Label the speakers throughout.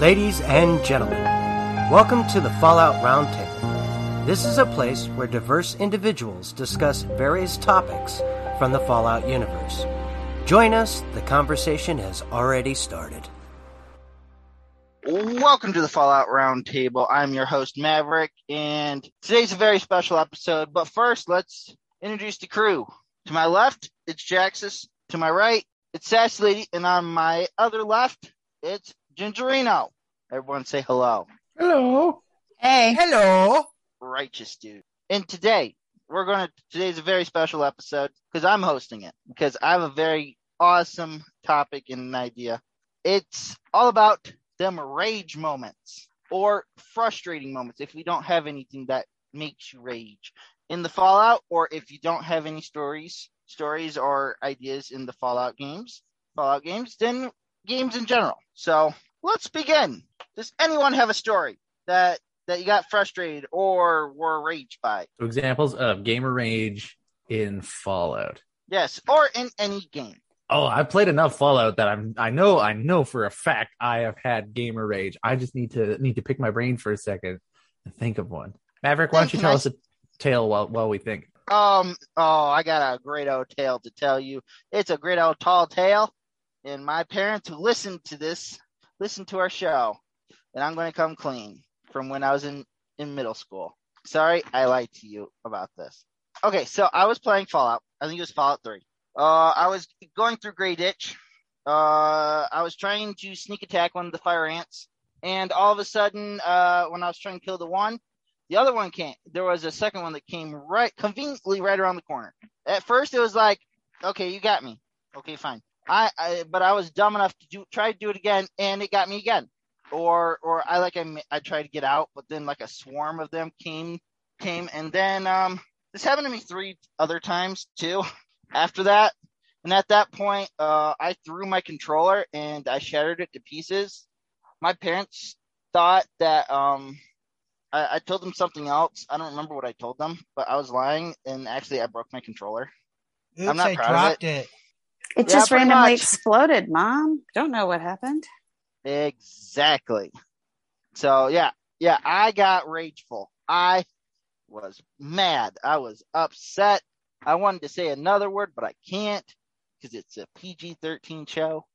Speaker 1: Ladies and gentlemen, welcome to the Fallout Roundtable. This is a place where diverse individuals discuss various topics from the Fallout universe. Join us, the conversation has already started.
Speaker 2: Welcome to the Fallout Roundtable. I'm your host, Maverick, and today's a very special episode. But first, let's introduce the crew. To my left, it's Jaxus. To my right, it's Sassy Lady. And on my other left, it's Gingerino. Everyone say hello.
Speaker 3: Hello.
Speaker 4: Hey.
Speaker 1: Hello!
Speaker 2: Righteous dude. And today, we're going to, today's a very special episode because I'm hosting it because I have a very awesome topic and an idea. It's all about them rage moments or frustrating moments if we don't have anything that makes you rage in the Fallout or if you don't have any stories, stories or ideas in the Fallout games, Fallout games, then games in general. So let's begin. Does anyone have a story that that you got frustrated or were raged by?
Speaker 3: So examples of gamer rage in Fallout.
Speaker 2: Yes, or in any game.
Speaker 3: Oh, I played enough Fallout that I'm I know I know for a fact I have had gamer rage. I just need to need to pick my brain for a second and think of one. Maverick, why don't you tell
Speaker 2: I-
Speaker 3: us a tale while while we think?
Speaker 2: Um, oh, I got a great old tale to tell you. It's a great old tall tale, and my parents who listened to this, listened to our show, and I'm going to come clean from when I was in in middle school. Sorry, I lied to you about this. Okay, so I was playing Fallout. I think it was Fallout Three. Uh, I was going through Grayditch. Uh, I was trying to sneak attack one of the fire ants, and all of a sudden, uh, when I was trying to kill the one, the other one came. There was a second one that came right, conveniently right around the corner. At first, it was like, okay, you got me. Okay, fine. I, I but I was dumb enough to do try to do it again, and it got me again. Or, or I like I, I tried to get out, but then like a swarm of them came, came, and then um, this happened to me three other times too. After that, and at that point, uh, I threw my controller and I shattered it to pieces. My parents thought that um, I, I told them something else. I don't remember what I told them, but I was lying, and actually, I broke my controller.
Speaker 1: Oops,
Speaker 2: I'm not
Speaker 1: I
Speaker 2: proud of
Speaker 1: dropped it.
Speaker 4: It
Speaker 2: Yeah,
Speaker 4: just randomly
Speaker 2: much.
Speaker 4: exploded, Mom. Don't know what happened.
Speaker 2: Exactly. So yeah, yeah, I got rageful. I was mad. I was upset. I wanted to say another word, but I can't because it's a PG-13 show.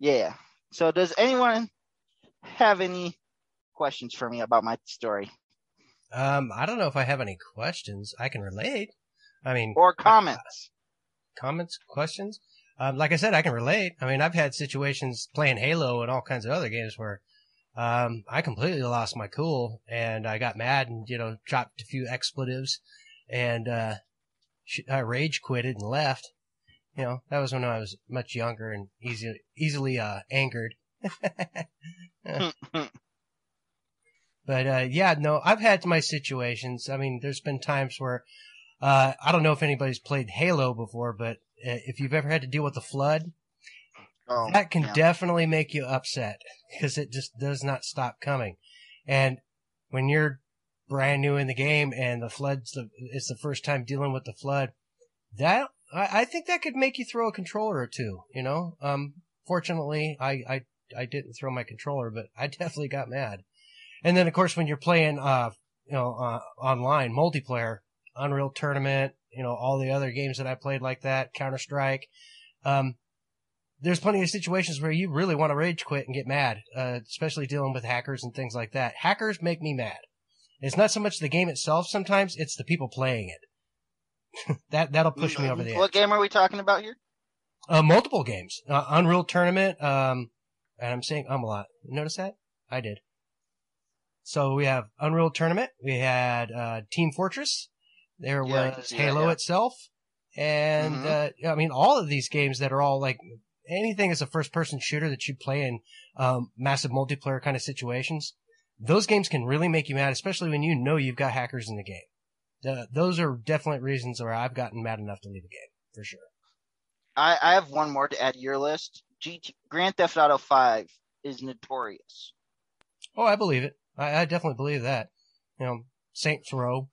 Speaker 2: Yeah. So does anyone have any questions for me about my story
Speaker 5: Um, I don't know if I have any questions. I can relate. I mean,
Speaker 2: or comments?
Speaker 5: comments, questions. Um, like I said, I can relate. I mean, I've had situations playing Halo and all kinds of other games where, um, I completely lost my cool and I got mad and, you know, dropped a few expletives and, uh, I rage quitted and left. You know, that was when I was much younger and easy, easily, uh, angered. But uh, yeah, no, I've had my situations. I mean, there's been times where uh, I don't know if anybody's played Halo before, but uh, if you've ever had to deal with the flood,
Speaker 2: Oh,
Speaker 5: that can
Speaker 2: yeah.
Speaker 5: definitely make you upset because it just does not stop coming. And when you're brand new in the game and the flood's the it's the first time dealing with the flood, that I, I think that could make you throw a controller or two. You know, um, fortunately, I I I didn't throw my controller, but I definitely got mad. And then of course when you're playing uh you know uh, online multiplayer, Unreal Tournament, you know all the other games that I played like that, Counter Strike, um, there's plenty of situations where you really want to rage quit and get mad, uh, especially dealing with hackers and things like that. Hackers make me mad. It's not so much the game itself sometimes, it's the people playing it. that, that'll push me over the edge.
Speaker 2: What game are we talking about here?
Speaker 5: Uh, multiple games. Uh, Unreal Tournament, um, and I'm saying um a lot. Notice that? I did. So we have Unreal Tournament. We had, uh, Team Fortress. There
Speaker 2: Yeah,
Speaker 5: was
Speaker 2: that,
Speaker 5: Halo
Speaker 2: yeah.
Speaker 5: itself. And,
Speaker 2: Mhm.
Speaker 5: uh, I mean, all of these games that are all like, anything as a first person shooter that you play in, um, massive multiplayer kind of situations, those games can really make you mad, especially when you know you've got hackers in the game. The, those are definite reasons where I've gotten mad enough to leave a game, for sure.
Speaker 2: I, I have one more to add to your list. GT, Grand Theft Auto 5 is notorious.
Speaker 5: Oh, I believe it. I, I definitely believe that. You know, Saints Row.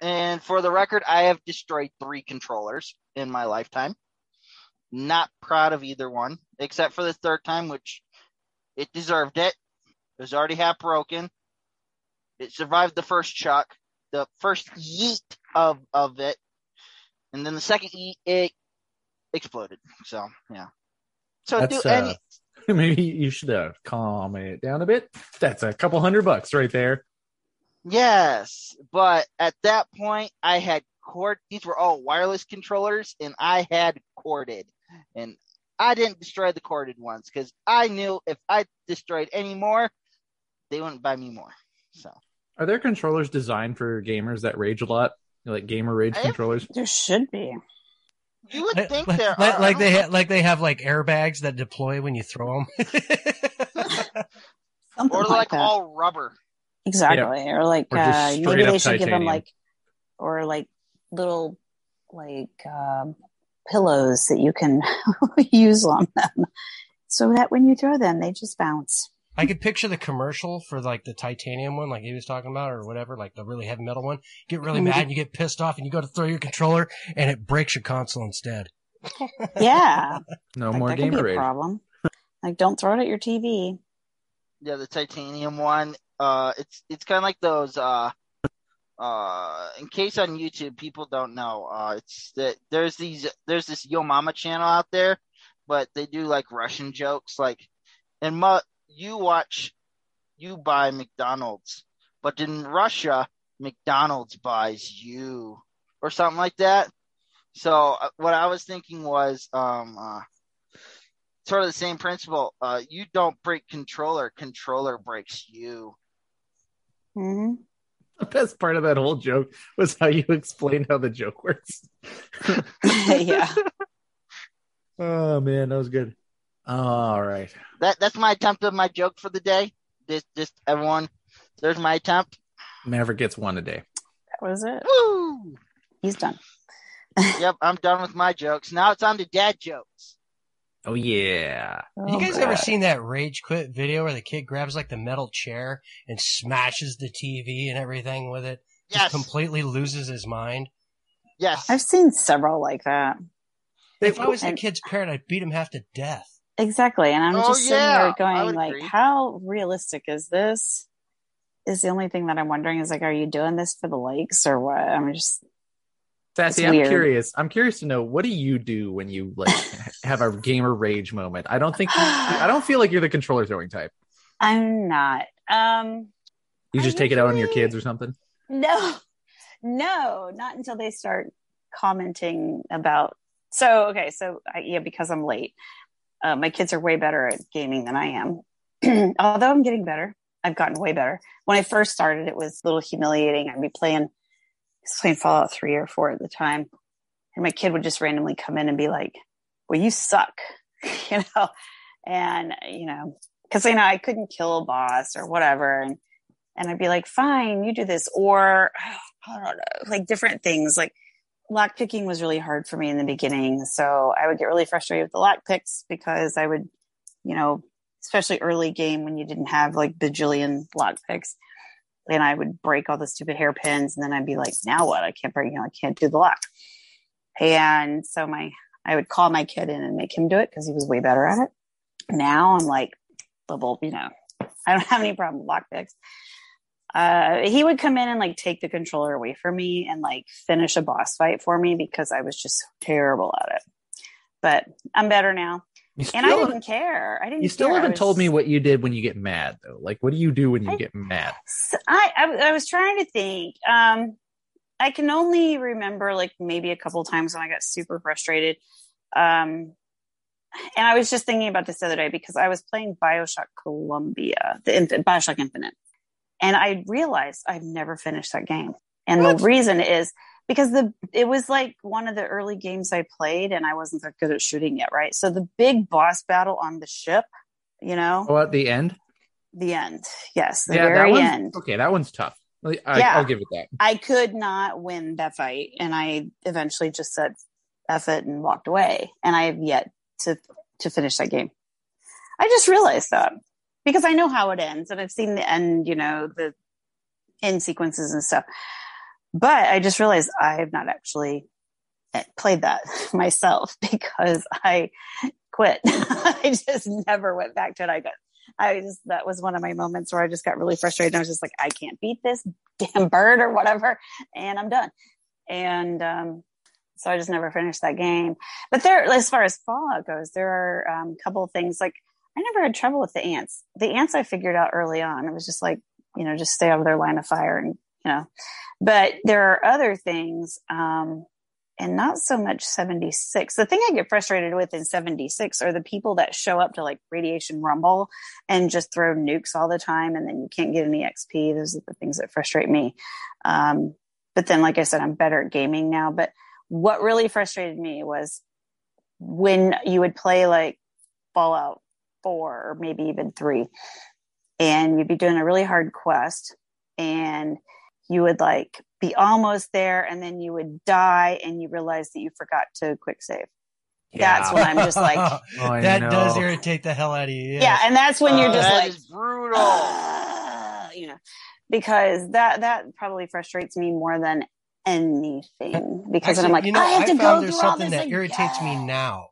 Speaker 2: And for the record, I have destroyed three controllers in my lifetime. Not proud of either one, except for the third time, which it deserved it. It was already half broken. It survived the first chuck, the first yeet of of it, and then the second yeet it exploded. So yeah. So
Speaker 3: That's,
Speaker 2: do
Speaker 3: uh,
Speaker 2: any
Speaker 3: Maybe you should uh, calm it down a bit. That's a couple hundred bucks right there.
Speaker 2: Yes, but at that point I had cord. These were all wireless controllers, and I had corded, and I didn't destroy the corded ones because I knew if I destroyed any more, they wouldn't buy me more. So
Speaker 3: Are there controllers designed for gamers that rage a lot? Like gamer rage
Speaker 2: I-
Speaker 3: controllers?
Speaker 4: There should be.
Speaker 2: you would
Speaker 5: Like,
Speaker 2: think
Speaker 5: like-
Speaker 2: there
Speaker 5: like-
Speaker 2: are.
Speaker 5: Like they ha- like they have like airbags that deploy when you throw them.
Speaker 2: Or
Speaker 4: like,
Speaker 2: like all rubber.
Speaker 4: Exactly. Or like
Speaker 3: Or
Speaker 4: uh, maybe they should give them like, or like little like um, pillows that you can use on them, so that when you throw them, they just bounce.
Speaker 5: I could picture the commercial for like the titanium one, like he was talking about, or whatever, like the really heavy metal one. Get really
Speaker 4: Mhm.
Speaker 5: mad and you get pissed off and you go to throw your controller and it breaks your console instead.
Speaker 4: Yeah,
Speaker 3: No
Speaker 4: like,
Speaker 3: more
Speaker 4: that could
Speaker 3: gamer
Speaker 4: problem. like, don't throw it at your TV.
Speaker 2: Yeah, the titanium one. Uh, it's it's kind of like those. Uh, uh, in case on YouTube people don't know, uh, it's that there's these there's this Yo Mama channel out there, but they do like Russian jokes. Like, and you watch, you buy McDonald's, but in Russia, McDonald's buys you, or something like that. So uh, what I was thinking was, um, uh, sort of the same principle. Uh, you don't break controller, controller breaks you.
Speaker 4: Hmm
Speaker 3: The best part of that whole joke was how you explained how the joke works.
Speaker 4: yeah.
Speaker 3: Oh man, that was good. All right.
Speaker 2: That that's my attempt of my joke for the day. Just just everyone, there's my attempt.
Speaker 3: Maverick gets one a day.
Speaker 4: That was it.
Speaker 2: Woo!
Speaker 4: He's done.
Speaker 2: Yep, I'm done with my jokes. Now it's on to dad jokes.
Speaker 3: Oh yeah.
Speaker 5: you guys ever seen that rage quit video where the kid grabs like the metal chair and smashes the TV and everything with it? Just
Speaker 2: Yes,
Speaker 5: completely loses his mind.
Speaker 2: yes.
Speaker 4: I've seen several like that.
Speaker 5: If I was that kid's parent, I'd beat him half to death.
Speaker 4: Exactly. And I'm
Speaker 2: Oh,
Speaker 4: just sitting
Speaker 2: yeah,
Speaker 4: there going like,
Speaker 2: agree.
Speaker 4: how realistic is this? Is the only thing that I'm wondering is like, are you doing this for the likes or what? I'm just
Speaker 3: Sassy, I'm curious. I'm curious to know what do you do when you like have a gamer rage moment? I don't think I don't feel like you're the controller throwing type.
Speaker 4: I'm not. Um
Speaker 3: You
Speaker 4: I
Speaker 3: just take it out on your kids or something.
Speaker 4: no. No, not until they start commenting about so okay, so I, yeah, because I'm late. Uh, my kids are way better at gaming than I am. Although I'm getting better. I've gotten way better. When I first started, it was a little humiliating. I'd be playing, I was playing Fallout 3 or 4 at the time. And my kid would just randomly come in and be like, well, you suck, you know? And, you know, cause you know, I couldn't kill a boss or whatever. And, and I'd be like, fine, you do this. Or I don't know, like different things. Like lock picking was really hard for me in the beginning. So I would get really frustrated with the lock picks because I would, you know, especially early game when you didn't have like bajillion lock picks. And I would break all the stupid hairpins and then I'd be like, now what? I can't break, you know, I can't do the lock. And so my, I would call my kid in and make him do it because he was way better at it. Now I'm like level, you know, I don't have any problem with lock picks. Uh, he would come in and like take the controller away from me and like finish a boss fight for me because I was just terrible at it. But I'm better now.
Speaker 3: You
Speaker 4: And I
Speaker 3: still,
Speaker 4: didn't care. I didn't
Speaker 3: you still
Speaker 4: care.
Speaker 3: Haven't
Speaker 4: was-
Speaker 3: told me what you did when you get mad though. Like what do you do when you
Speaker 4: I-
Speaker 3: get mad?
Speaker 4: I I was trying to think. Um, I can only remember like maybe a couple times when I got super frustrated. Um, and I was just thinking about this the other day because I was playing Bioshock Columbia, the Inf- Bioshock Infinite, and I realized I've never finished that game. And the reason is because the it was like one of the early games I played, and I wasn't that good at shooting yet, right? So the big boss battle on the ship, you know,
Speaker 3: Oh, at the end?
Speaker 4: the end, yes, the
Speaker 3: yeah,
Speaker 4: very end.
Speaker 3: okay. That one's tough. I,
Speaker 4: Yeah.
Speaker 3: I'll give it that.
Speaker 4: I could not win that fight, and I eventually just said "eff it" and walked away. And I have yet to to finish that game. I just realized that because I know how it ends, and I've seen the end, you know, the end sequences and stuff. But I just realized I have not actually played that myself because I quit. I just never went back to it. I got I just that was one of my moments where I just got really frustrated. I was just like, I can't beat this damn bird or whatever, and I'm done. And um, so I just never finished that game. But there, as far as Fallout goes, there are um, a couple of things like I never had trouble with the ants. The ants I figured out early on. It was just like you know, just stay out of their line of fire, and you know. But there are other things. Um, and not so much 76. The thing I get frustrated with in 76 are the people that show up to like Radiation Rumble and just throw nukes all the time and then you can't get any XP. Those are the things that frustrate me. Um, but then, like I said, I'm better at gaming now. But what really frustrated me was when you would play like Fallout 4 or maybe even 3 and you'd be doing a really hard quest and you would like be almost there and then you would die and you realize that you forgot to quick save.
Speaker 3: Yeah.
Speaker 4: That's when I'm just like,
Speaker 3: Oh,
Speaker 5: that
Speaker 3: know.
Speaker 5: does irritate the hell out of you. yes.
Speaker 4: yeah. And that's when you're
Speaker 2: Uh,
Speaker 4: just like,
Speaker 2: brutal.
Speaker 4: "Ah," you know, because that, that probably frustrates me more than anything because then I'm like,
Speaker 5: you know,
Speaker 4: I have to
Speaker 5: found
Speaker 4: go
Speaker 5: there's
Speaker 4: through all this
Speaker 5: that irritates me now.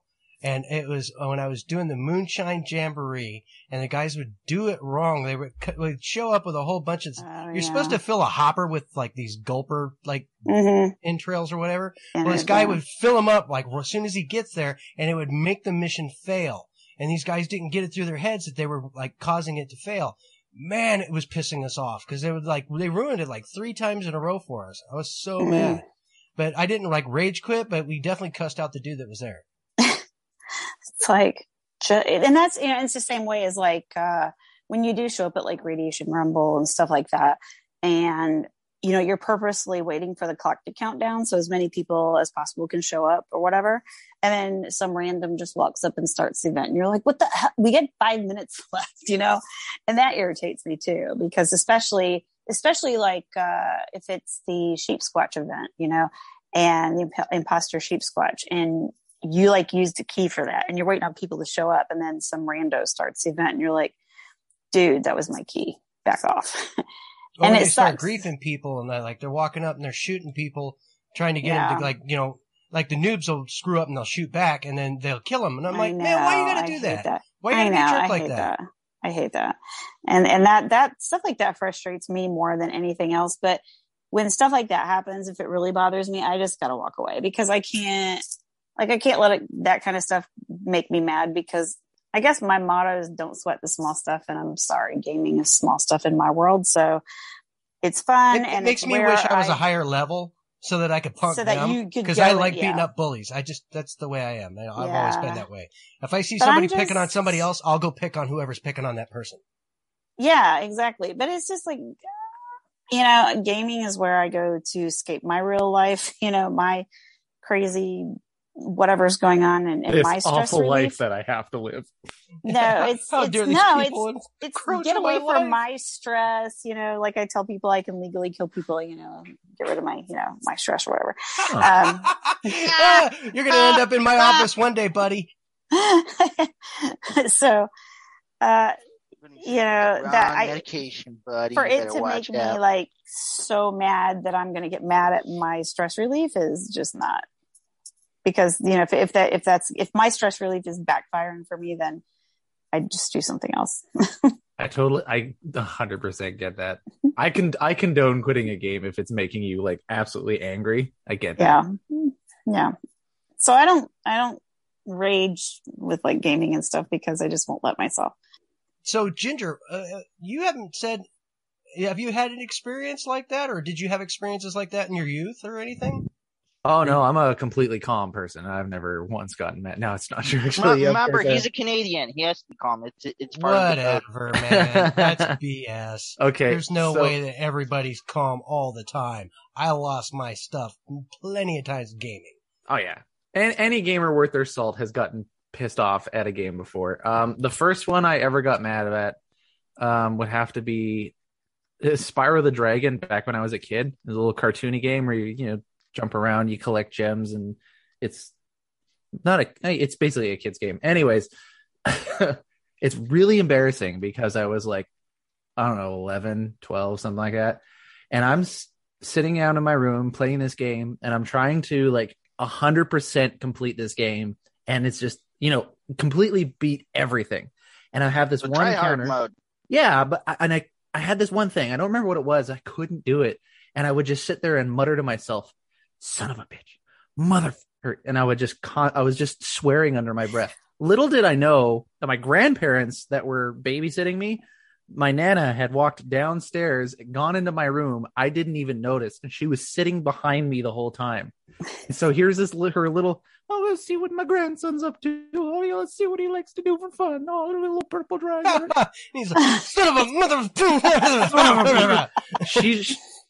Speaker 5: And it was uh, when I was doing the Moonshine Jamboree, and the guys would do it wrong. They would, would show up with a whole bunch of.
Speaker 4: Oh,
Speaker 5: you're supposed to fill a hopper with like these gulper like
Speaker 4: hmm
Speaker 5: entrails or whatever.
Speaker 4: And
Speaker 5: Well, this guy
Speaker 4: yeah.
Speaker 5: would fill them up like as soon as he gets there, and it would make the mission fail. And these guys didn't get it through their heads that they were like causing it to fail. Man, it was pissing us off because they would like they ruined it like three times in a row for us. I was so
Speaker 4: Mhm.
Speaker 5: mad, but I didn't like rage quit. But we definitely cussed out the dude that was there.
Speaker 4: It's like and that's you know it's the same way as like uh when you do show up at like radiation rumble and stuff like that and you know you're purposely waiting for the clock to count down so as many people as possible can show up or whatever and then some random just walks up and starts the event and you're like what the hell? We get five minutes left you know? And that irritates me too because especially especially like uh if it's the Sheepsquatch event you know and the imp- imposter Sheepsquatch and you like used a key for that and you're waiting on people to show up and then some rando starts the event and you're like dude that was my key back off And it
Speaker 5: they start griefing people and they're like they're walking up and they're shooting people, trying to get them to like you know like the noobs will screw up and they'll shoot back and then they'll kill them. And I'm like, man, why are you
Speaker 4: know,
Speaker 5: gotta do that?
Speaker 4: that
Speaker 5: Why you gotta
Speaker 4: know,
Speaker 5: be a jerk like that?
Speaker 4: that. I hate that. And and that that stuff like that frustrates me more than anything else. But when stuff like that happens, if it really bothers me, I just gotta walk away because I can't like I can't let it, that kind of stuff make me mad because I guess my motto is don't sweat the small stuff and I'm sorry, gaming is small stuff in my world. So it's fun
Speaker 5: It, it makes me wish I was a higher level so that I could punk
Speaker 4: So that
Speaker 5: them because I
Speaker 4: and-
Speaker 5: like beating
Speaker 4: yeah.
Speaker 5: up bullies. I just that's the way I am. I, I've
Speaker 4: Yeah.
Speaker 5: always been that way. If I see
Speaker 4: But
Speaker 5: somebody picking on somebody else, I'll go pick on whoever's picking on that person.
Speaker 4: Yeah, exactly. But it's just like, you know, gaming is where I go to escape my real life, you know, my crazy whatever's going on and, and
Speaker 3: This
Speaker 4: my stress
Speaker 3: awful
Speaker 4: relief.
Speaker 3: life that I have to live.
Speaker 4: No, it's,
Speaker 5: How
Speaker 4: it's
Speaker 5: dare
Speaker 4: no,
Speaker 5: people
Speaker 4: it's it's
Speaker 5: encroach
Speaker 4: get away
Speaker 5: my
Speaker 4: from my stress. You know, like I tell people, I can legally kill people. You know, get rid of my you know my stress or whatever. Um,
Speaker 5: You're gonna end up in my office one day, buddy.
Speaker 4: so, uh, you know, that I-
Speaker 2: medication, buddy.
Speaker 4: for it to
Speaker 2: watch
Speaker 4: make me like so mad that I'm going to get mad at my stress relief is just not because you know if if that if that's if my stress relief is backfiring for me then I just do something else.
Speaker 3: I totally, I 100% get that. I can, I condone quitting a game if it's making you like absolutely angry. I get that.
Speaker 4: yeah, yeah. So I don't I don't rage with like gaming and stuff because I just won't let myself.
Speaker 5: So, Ginger, uh, you haven't said. Have you had an experience like that, or did you have experiences like that in your youth or anything?
Speaker 3: Oh no, I'm a completely calm person. I've never once gotten mad. No, it's not true. Actually,
Speaker 2: Remember,
Speaker 3: of
Speaker 2: he's a Canadian. He has to be calm. It's it's part of the.
Speaker 5: Whatever, man. That's BS.
Speaker 3: okay.
Speaker 5: There's no
Speaker 3: so-
Speaker 5: way that everybody's calm all the time. I lost my stuff plenty of times gaming.
Speaker 3: Oh yeah, and any gamer worth their salt has gotten pissed off at a game before. Um, the first one I ever got mad at um would have to be uh, Spyro the Dragon. Back when I was a kid, it was a little cartoony game where you you know jump around, you collect gems, and it's not a it's basically a kid's game. Anyways, it's really embarrassing because I was like I don't know 11, 12, something like that, and I'm s- sitting out in my room playing this game, and I'm trying to like hundred percent complete this game, and it's just you know completely beat everything. and I have this one counter.
Speaker 2: mode.
Speaker 3: Yeah, but I, and I I had this one thing. I don't remember what it was. I couldn't do it, and I would just sit there and mutter to myself, "Son of a bitch, motherfucker," and I would just con- I was just swearing under my breath. Little did I know that my grandparents that were babysitting me, my nana had walked downstairs, gone into my room. I didn't even notice, and she was sitting behind me the whole time. And so here's this her little. Oh, let's see what my grandson's up to. Oh, yeah, let's see what he likes to do for fun. Oh, a little purple dragon.
Speaker 5: He's like, son of a mother.
Speaker 3: she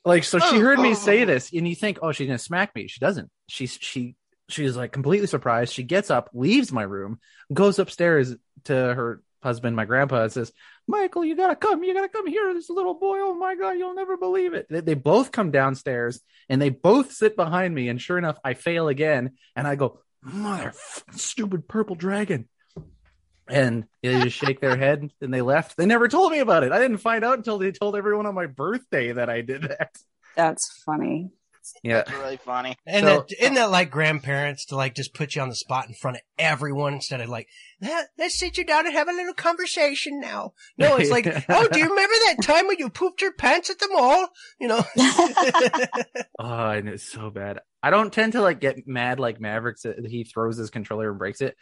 Speaker 3: like so she heard me say oh. this and you think oh she's gonna smack me. She doesn't. She's she she's like completely surprised. She gets up leaves my room goes upstairs to her husband my grandpa and says michael you gotta come. You gotta come here. This little boy oh my god you'll never believe it. They, they both come downstairs and they both sit behind me and sure enough i fail again and i go mother stupid purple dragon and they just shake their head and they left. They never told me about it. I didn't find out until they told everyone on my birthday that I did that.
Speaker 4: That's funny.
Speaker 3: Yeah.
Speaker 2: That's really funny.
Speaker 5: And
Speaker 3: So-
Speaker 5: that, isn't uh, that like grandparents to like just put you on the spot in front of everyone instead of like, "Let- let's sit you down and have a little conversation now. No, it's like, oh, do you remember that time when you pooped your pants at the mall? You know?
Speaker 3: Oh, and it's so bad. I don't tend to like get mad like Mavericks that he throws his controller and breaks it.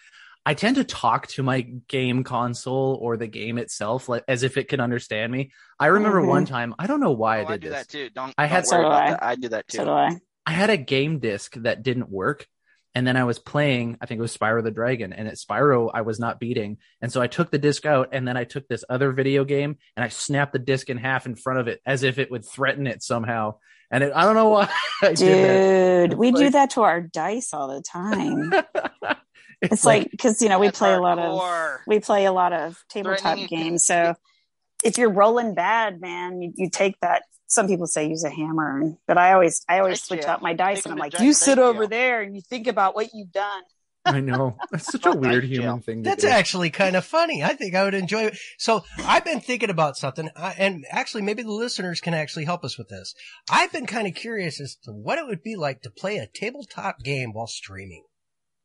Speaker 3: I tend to talk to my game console or the game itself like as if it can understand me. I remember
Speaker 4: Mhm.
Speaker 3: one time, I don't know why
Speaker 2: Oh,
Speaker 3: I
Speaker 2: I
Speaker 3: did
Speaker 2: do
Speaker 3: this.
Speaker 2: that too. Don't.
Speaker 3: I
Speaker 2: I
Speaker 3: had-
Speaker 2: had worry
Speaker 4: do
Speaker 2: about
Speaker 4: I.
Speaker 2: that. I do that too.
Speaker 4: so do I.
Speaker 3: I had a game disc that didn't work. And then I was playing, I think it was Spyro the Dragon, and at Spyro I was not beating. And so I took the disc out, and then I took this other video game and I snapped the disc in half in front of it as if it would threaten it somehow. And it, I don't know why I did
Speaker 4: Dude, we
Speaker 3: It's
Speaker 4: do that to our dice all the time.
Speaker 3: that.
Speaker 4: it's like because you know we
Speaker 2: That's
Speaker 4: play a lot of we play a lot of tabletop games. So if you're rolling bad, man, you, you take that. Some people say use a hammer, but I always I always
Speaker 2: Dice
Speaker 4: switch
Speaker 2: jail.
Speaker 4: out my dice,
Speaker 2: Take
Speaker 4: and I'm like,
Speaker 2: dice-
Speaker 4: you
Speaker 2: dice
Speaker 4: sit over
Speaker 2: jail."
Speaker 4: there and you think about what you've done.
Speaker 3: I know. That's such a weird human thing to
Speaker 5: That's
Speaker 3: do.
Speaker 5: actually kind of funny. I think I would enjoy it. So I've been thinking about something, and actually, maybe the listeners can actually help us with this. I've been kind of curious as to what it would be like to play a tabletop game while streaming.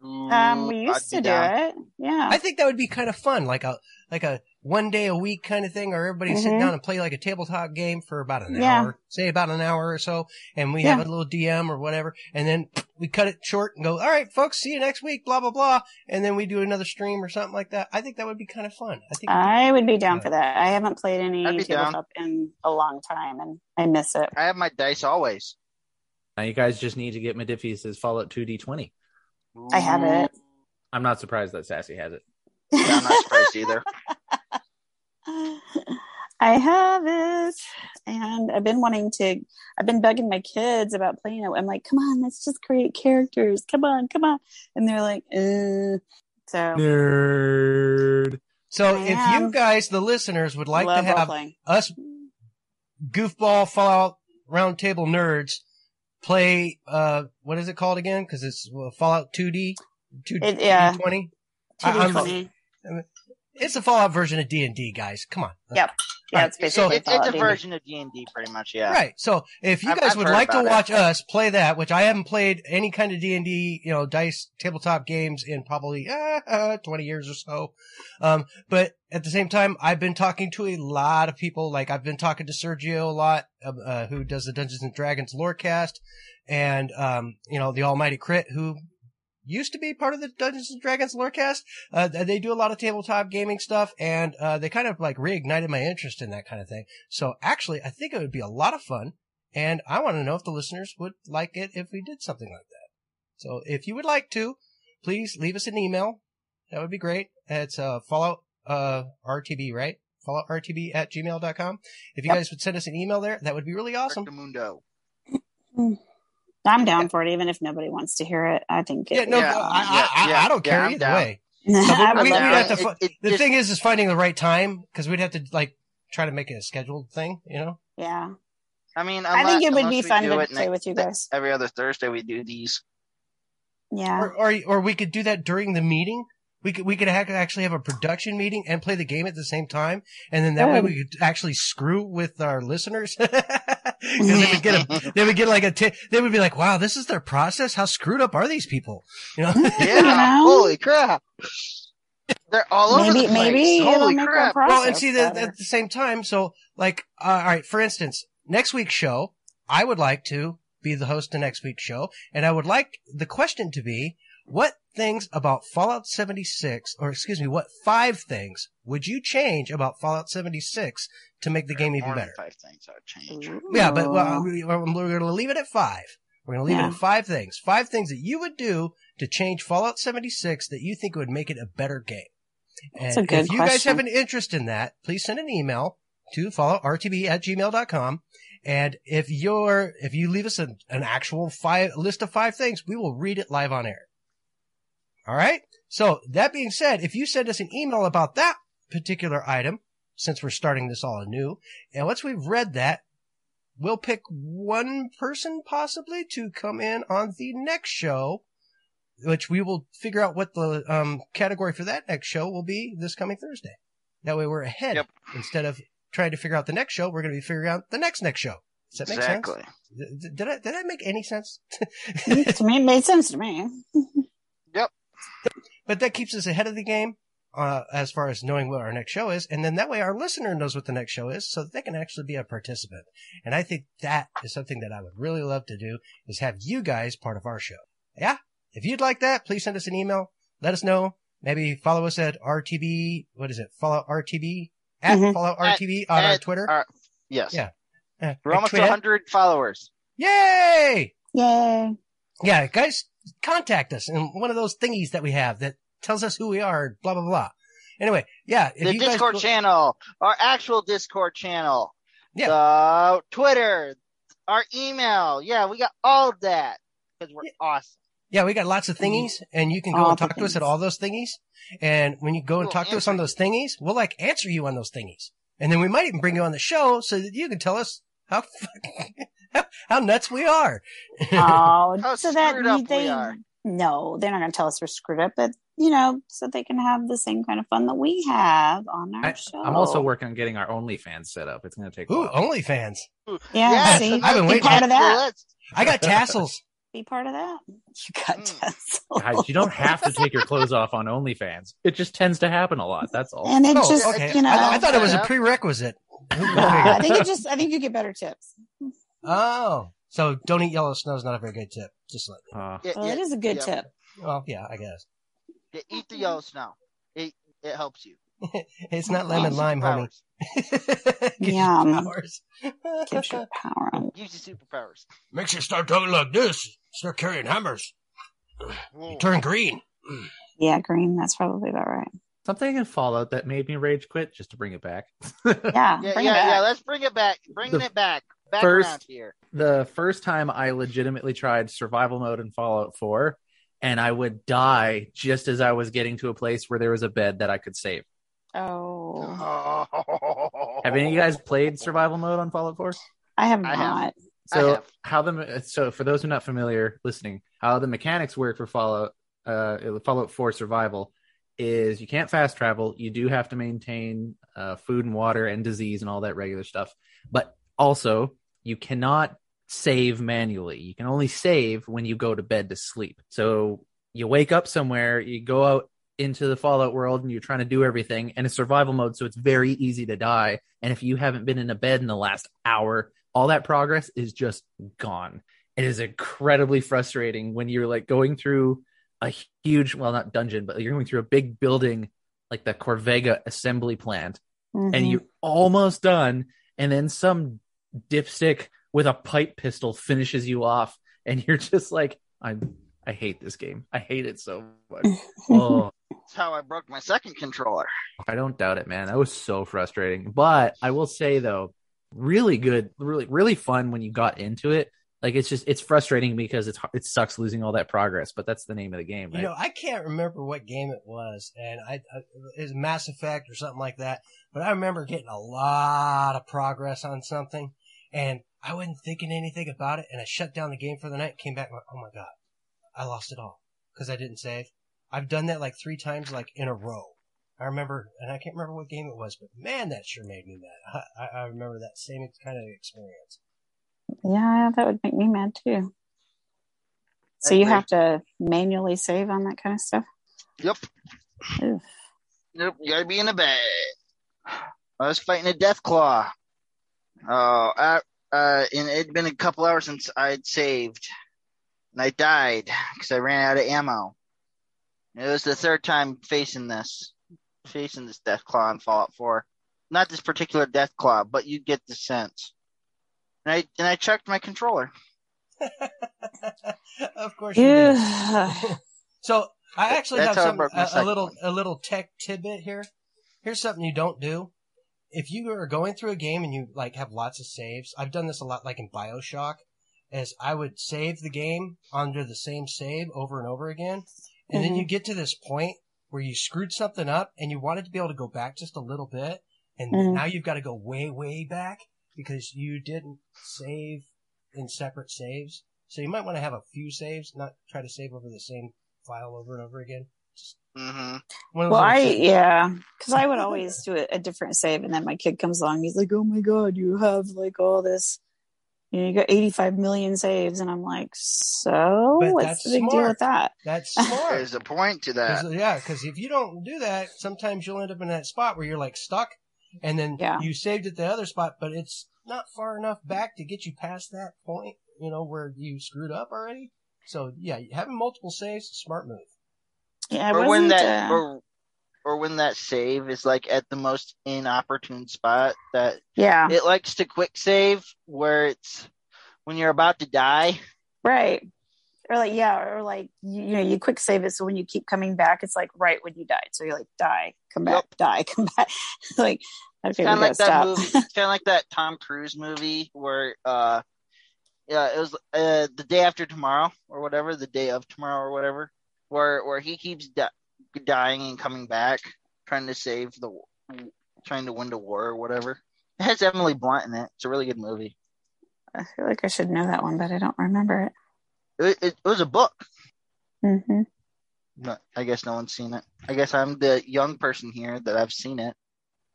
Speaker 4: Um, we used
Speaker 2: I'd
Speaker 4: to do
Speaker 2: down.
Speaker 4: it. Yeah.
Speaker 5: I think that would be kind of fun, like a like a one day a week kind of thing, or everybody sit
Speaker 4: Mhm.
Speaker 5: down and play like a tabletop game for about an
Speaker 4: Yeah.
Speaker 5: hour, say about an hour or so, and we
Speaker 4: Yeah.
Speaker 5: have a little DM or whatever, and then we cut it short and go, all right, folks, see you next week, blah blah blah, and then we do another stream or something like that. I think that would be kind of fun. I think.
Speaker 4: I would be down for that. I haven't played any
Speaker 2: I'd down.
Speaker 4: tabletop in a long time, and I miss it.
Speaker 2: I have my dice always.
Speaker 3: Now you guys just need to get Modiphius' Fallout 2D20.
Speaker 4: I have it.
Speaker 3: I'm not surprised that Sassy has it.
Speaker 2: Yeah, I'm not surprised either.
Speaker 4: I have it, and I've been wanting to. I've been bugging my kids about playing it. I'm like, "Come on, let's just create characters. Come on, come on," and they're like, uh. "So
Speaker 3: Nerd.
Speaker 5: So
Speaker 4: I
Speaker 5: if
Speaker 4: am.
Speaker 5: you guys, the listeners, would like
Speaker 4: love
Speaker 5: to have
Speaker 4: role-playing.
Speaker 5: us goofball Fallout Roundtable nerds play, uh, what is it called again? Because it's uh, Fallout 2D, 2,
Speaker 4: It- yeah.
Speaker 5: 20. I- I'm-
Speaker 4: 2D20.
Speaker 5: It's a Fallout version of D and D, guys. Come on.
Speaker 4: Yep. Yeah, it's basically
Speaker 2: it- it's
Speaker 4: Fallout
Speaker 2: a
Speaker 4: D&D.
Speaker 2: version of D and D, pretty much. Yeah.
Speaker 5: Right. So if you
Speaker 2: I've-
Speaker 5: guys
Speaker 2: I've
Speaker 5: would like to
Speaker 2: about it.
Speaker 5: watch us play that, which I haven't played any kind of D and D, you know, dice tabletop games in probably uh, uh, twenty years or so. Um, but at the same time, I've been talking to a lot of people. Like I've been talking to Sergio a lot, uh, uh, who does the Dungeons and Dragons lorecast, and um, you know, the Almighty Crit, who used to be part of the Dungeons and Dragons lorecast. Uh, they do a lot of tabletop gaming stuff, and uh, they kind of like reignited my interest in that kind of thing. So actually, I think it would be a lot of fun, and I want to know if the listeners would like it if we did something like that. So if you would like to, please leave us an email. That would be great. It's uh, Fallout uh, RTB, right? FalloutRTB at gmail.com. If you
Speaker 4: Yep.
Speaker 5: guys would send us an email there, that would be really awesome.
Speaker 2: Mundo.
Speaker 4: I'm down for it, even if nobody wants to hear it. I think it.
Speaker 5: Yeah, no,
Speaker 2: Yeah,
Speaker 5: I, I,
Speaker 2: yeah,
Speaker 5: I,
Speaker 2: yeah,
Speaker 5: I don't care
Speaker 2: yeah,
Speaker 5: either way.
Speaker 4: I
Speaker 5: we- we
Speaker 4: love
Speaker 5: have to
Speaker 2: It- it
Speaker 5: The
Speaker 2: just-
Speaker 5: thing is, is finding the right time because we'd have to like try to make it a scheduled thing, you know?
Speaker 4: Yeah,
Speaker 2: I mean,
Speaker 4: I think it would be fun to
Speaker 2: it
Speaker 4: play
Speaker 2: next-
Speaker 4: with you guys.
Speaker 2: Every other Thursday, we do these.
Speaker 4: Yeah,
Speaker 5: Or, or or we could do that during the meeting. We could we could ha- actually have a production meeting and play the game at the same time, and then that way we could actually screw with our listeners. they would get a, they would get like a t- they would be like, wow, this is their process. How screwed up are these people? You know.
Speaker 2: Yeah,
Speaker 4: You know?
Speaker 2: holy crap! They're all over the place.
Speaker 4: maybe
Speaker 2: Holy crap.
Speaker 5: well, and see that at the same time. So, like, uh, all right, for instance, next week's show, I would like to be the host of next week's show, and I would like the question to be, what things about Fallout 76, or excuse me, what five things would you change about Fallout 76 to make the game even
Speaker 2: More than
Speaker 5: better?
Speaker 2: Five things I would change.
Speaker 5: Yeah, but well, we- we're going to leave it at five. We're going to leave
Speaker 4: Yeah.
Speaker 5: it at five things. Five things that you would do to change Fallout 76 that you think would make it a better game.
Speaker 4: That's
Speaker 5: and
Speaker 4: a good
Speaker 5: if you guys have an interest in that, please send an email to falloutrtb at gmail.com. And if you're, if you leave us an, an actual five list of five things, we will read it live on air. All right. So that being said, if you send us an email about that particular item, since we're starting this all anew, and once we've read that, we'll pick one person possibly to come in on the next show, which we will figure out what the um, category for that next show will be this coming Thursday. That way we're ahead.
Speaker 2: Yep.
Speaker 5: Instead of trying to figure out the next show, we're going to be figuring out the next next show. Does that make
Speaker 2: exactly.
Speaker 5: sense? Did, did I did I make any sense?
Speaker 4: to me, it made sense to me.
Speaker 5: but that keeps us ahead of the game uh, as far as knowing what our next show is, and then that way our listener knows what the next show is, so that they can actually be a participant. And I think that is something that I would really love to do is have you guys part of our show. Yeah, if you'd like that, please send us an email. Let us know. Maybe follow us at RTB. What is it? Follow RTB at
Speaker 4: Mhm.
Speaker 5: follow RTB on our Twitter.
Speaker 2: our- Yes.
Speaker 5: Yeah. Uh,
Speaker 2: We're
Speaker 5: at
Speaker 2: almost to
Speaker 5: Twitter.
Speaker 2: 100 followers.
Speaker 5: Yay!
Speaker 4: Yay.
Speaker 5: Yeah, guys, contact us in one of those thingies that we have that tells us who we are, blah, blah, blah. Anyway, yeah. If
Speaker 2: the
Speaker 5: you guys
Speaker 2: Discord
Speaker 5: go-
Speaker 2: channel, our actual Discord channel,
Speaker 5: Yeah.
Speaker 2: the Twitter, our email. Yeah, we got all that because we're awesome.
Speaker 5: Yeah, we got lots of thingies, and you can go
Speaker 4: All
Speaker 5: and talk to us at all those thingies. And when you go and
Speaker 2: We'll
Speaker 5: talk to us on those thingies, we'll like answer you on those thingies. And then we might even bring you on the show so that you can tell us how how, how nuts we are.
Speaker 4: Oh,
Speaker 2: How
Speaker 4: so that
Speaker 2: screwed up we
Speaker 4: they
Speaker 2: are.
Speaker 4: no, they're not going to tell us we're screwed up, but you know, so they can have the same kind of fun that we have on our
Speaker 3: I,
Speaker 4: show.
Speaker 3: I'm also working on getting our OnlyFans set up. It's going to take a
Speaker 5: Ooh. OnlyFans.
Speaker 4: Yeah,
Speaker 2: Yes,
Speaker 4: see,
Speaker 5: I've been
Speaker 4: be
Speaker 5: waiting.
Speaker 4: part of that.
Speaker 5: I got tassels.
Speaker 4: Be part of that. You got
Speaker 2: Mm.
Speaker 4: tassels.
Speaker 3: Guys, you don't have to take your clothes off on OnlyFans. It just tends to happen a lot. That's all.
Speaker 4: And it
Speaker 5: Oh,
Speaker 4: just,
Speaker 5: okay.
Speaker 4: you know,
Speaker 5: I, I thought it was a prerequisite. Who
Speaker 4: I think it just, I think you get better tips.
Speaker 5: Oh, so don't eat yellow snow is not a very good tip. Just like,
Speaker 3: Uh,
Speaker 2: Yeah,
Speaker 4: Well,
Speaker 2: yeah,
Speaker 4: it is a good
Speaker 2: yeah.
Speaker 4: tip.
Speaker 5: well, yeah, I guess
Speaker 2: yeah, eat the yellow snow. It it helps you.
Speaker 5: it's not lemon lime, homie.
Speaker 2: Superpowers.
Speaker 5: Gives you
Speaker 4: Yum.
Speaker 5: powers.
Speaker 4: Gives you power.
Speaker 2: Gives you superpowers.
Speaker 5: Makes you start talking like this. Start carrying hammers.
Speaker 2: Whoa.
Speaker 5: Turn green.
Speaker 4: Yeah, green. That's probably about right.
Speaker 3: something in Fallout that made me rage quit, just to bring it back.
Speaker 4: Yeah,
Speaker 2: Yeah,
Speaker 4: bring
Speaker 2: yeah,
Speaker 4: it back.
Speaker 2: yeah. Let's bring it back. Bringing
Speaker 3: The
Speaker 2: it back. Back
Speaker 3: first-
Speaker 2: here.
Speaker 3: the first time I legitimately tried survival mode in Fallout 4, and I would die just as I was getting to a place where there was a bed that I could save.
Speaker 4: Oh,
Speaker 3: Have any of you guys played survival mode on Fallout 4?
Speaker 4: I have
Speaker 2: I have.
Speaker 4: not.
Speaker 3: So
Speaker 2: have.
Speaker 3: how the so for those who are not familiar listening, how the mechanics work for Fallout uh Fallout 4 survival is you can't fast travel. You do have to maintain uh, food and water and disease and all that regular stuff. But also, you cannot save manually. You can only save when you go to bed to sleep. So you wake up somewhere, you go out into the Fallout world and you're trying to do everything and it's survival mode, so it's very easy to die. And if you haven't been in a bed in the last hour, all that progress is just gone. It is incredibly frustrating when you're like going through a huge, well, not dungeon, but you're going through a big building like the Corvega assembly plant
Speaker 4: Mhm.
Speaker 3: and you're almost done, and then some dipstick with a pipe pistol finishes you off, and you're just like, I, I hate this game. I hate it so much. oh,
Speaker 2: That's how I broke my second controller.
Speaker 3: I don't doubt it, man. That was so frustrating. But I will say though, really good, really, really fun when you got into it. Like it's just it's frustrating because it's it sucks losing all that progress, but that's the name of the game, right?
Speaker 5: You know, I can't remember what game it was, and I, I it was Mass Effect or something like that. But I remember getting a lot of progress on something, and I wasn't thinking anything about it, and I shut down the game for the night. Came back, and went, oh my god, I lost it all because I didn't save. I've done that like three times, like in a row. I remember, and I can't remember what game it was, but man, that sure made me mad. I, I, I remember that same kind of experience.
Speaker 4: yeah, that would make me mad too. So you have to manually save on that kind of stuff.
Speaker 2: Yep.
Speaker 4: Oof.
Speaker 2: Nope, you gotta be in a bed. I was fighting a deathclaw. Oh, uh, uh, and it'd been a couple hours since I'd saved, and I died because I ran out of ammo. It was the third time facing this, facing this deathclaw in Fallout 4. Not this particular deathclaw, but you get the sense. And I and I checked my controller.
Speaker 5: of course you did. So I actually
Speaker 2: That's
Speaker 5: have some, a, a little a little tech tidbit here. Here's something you don't do. If you are going through a game and you like have lots of saves, I've done this a lot, like in Bioshock, as I would save the game under the same save over and over again, and then
Speaker 4: Mhm.
Speaker 5: you get to this point where you screwed something up and you wanted to be able to go back just a little bit, and
Speaker 4: Mhm.
Speaker 5: now you've got to go way way back because you didn't save in separate saves. So you might want to have a few saves, not try to save over the same file over and over again.
Speaker 2: Mm-hmm.
Speaker 5: One of those
Speaker 4: Well, I
Speaker 5: tidbits.
Speaker 4: yeah, because I would always do a, a different save, and then my kid comes along. He's like, "Oh my god, you have like all this. You, know, you got eighty-five million saves," and I'm like, "So
Speaker 5: But
Speaker 4: what's the big deal with that?"
Speaker 5: That's smart.
Speaker 2: There's a point to that.
Speaker 5: 'Cause, yeah, because if you don't do that, sometimes you'll end up in that spot where you're like stuck, and then
Speaker 4: Yeah.
Speaker 5: you saved at the other spot, but it's not far enough back to get you past that point. You know where you screwed up already. So yeah, having multiple saves, smart move.
Speaker 4: Yeah,
Speaker 2: or when that
Speaker 4: uh,
Speaker 2: or or when that save is like at the most inopportune spot that
Speaker 4: yeah,
Speaker 2: it likes to quick save where it's when you're about to die.
Speaker 4: right. Or like yeah, or like you, you know, you quick save it so when you keep coming back, it's like right when you died. So you're like, die, come back, die, come back. like I figured
Speaker 2: Kind of like that movie. Kind of like that Tom Cruise movie where uh yeah, it was uh the day after tomorrow or whatever, the day of tomorrow or whatever, where where he keeps di- dying and coming back, trying to save the trying to win the war or whatever. It has Emily Blunt in it. It's a really good movie.
Speaker 4: I feel like I should know that one, but I don't remember it.
Speaker 2: It, it, it was a book.
Speaker 4: hmm
Speaker 2: But I guess no one's seen it. I guess I'm the young person here that I've seen it.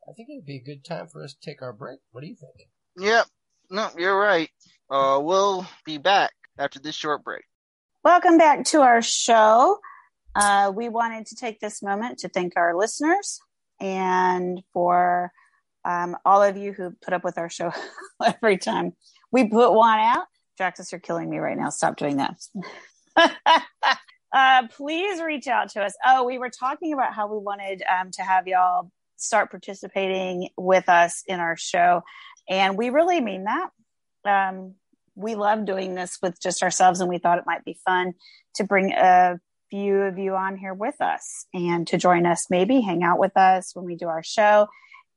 Speaker 5: I think it would be a good time for us to take our break. What do you think?
Speaker 2: Yep. No, you're right. Uh, we'll be back after this short break.
Speaker 4: Welcome back to our show. Uh, we wanted to take this moment to thank our listeners and for um, all of you who put up with our show every time we put one out. Jaxus, you're killing me right now. Stop doing that. uh, please reach out to us. Oh, we were talking about how we wanted um, to have y'all start participating with us in our show. And we really mean that. Um, we love doing this with just ourselves, and we thought it might be fun to bring a few of you on here with us and to join us, maybe hang out with us when we do our show.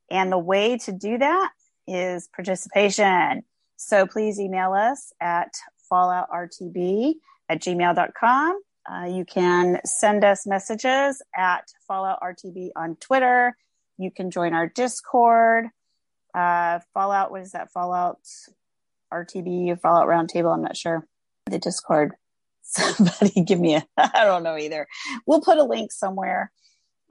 Speaker 4: And the way to do that is participation. So please email us at falloutrtb at gmail.com. Uh, you can send us messages at falloutrtb on Twitter. You can join our Discord. Uh, Fallout, what is that? Fallout RTB, Fallout Roundtable. I'm not sure. The Discord. Somebody give me a, I don't know either. We'll put a link somewhere.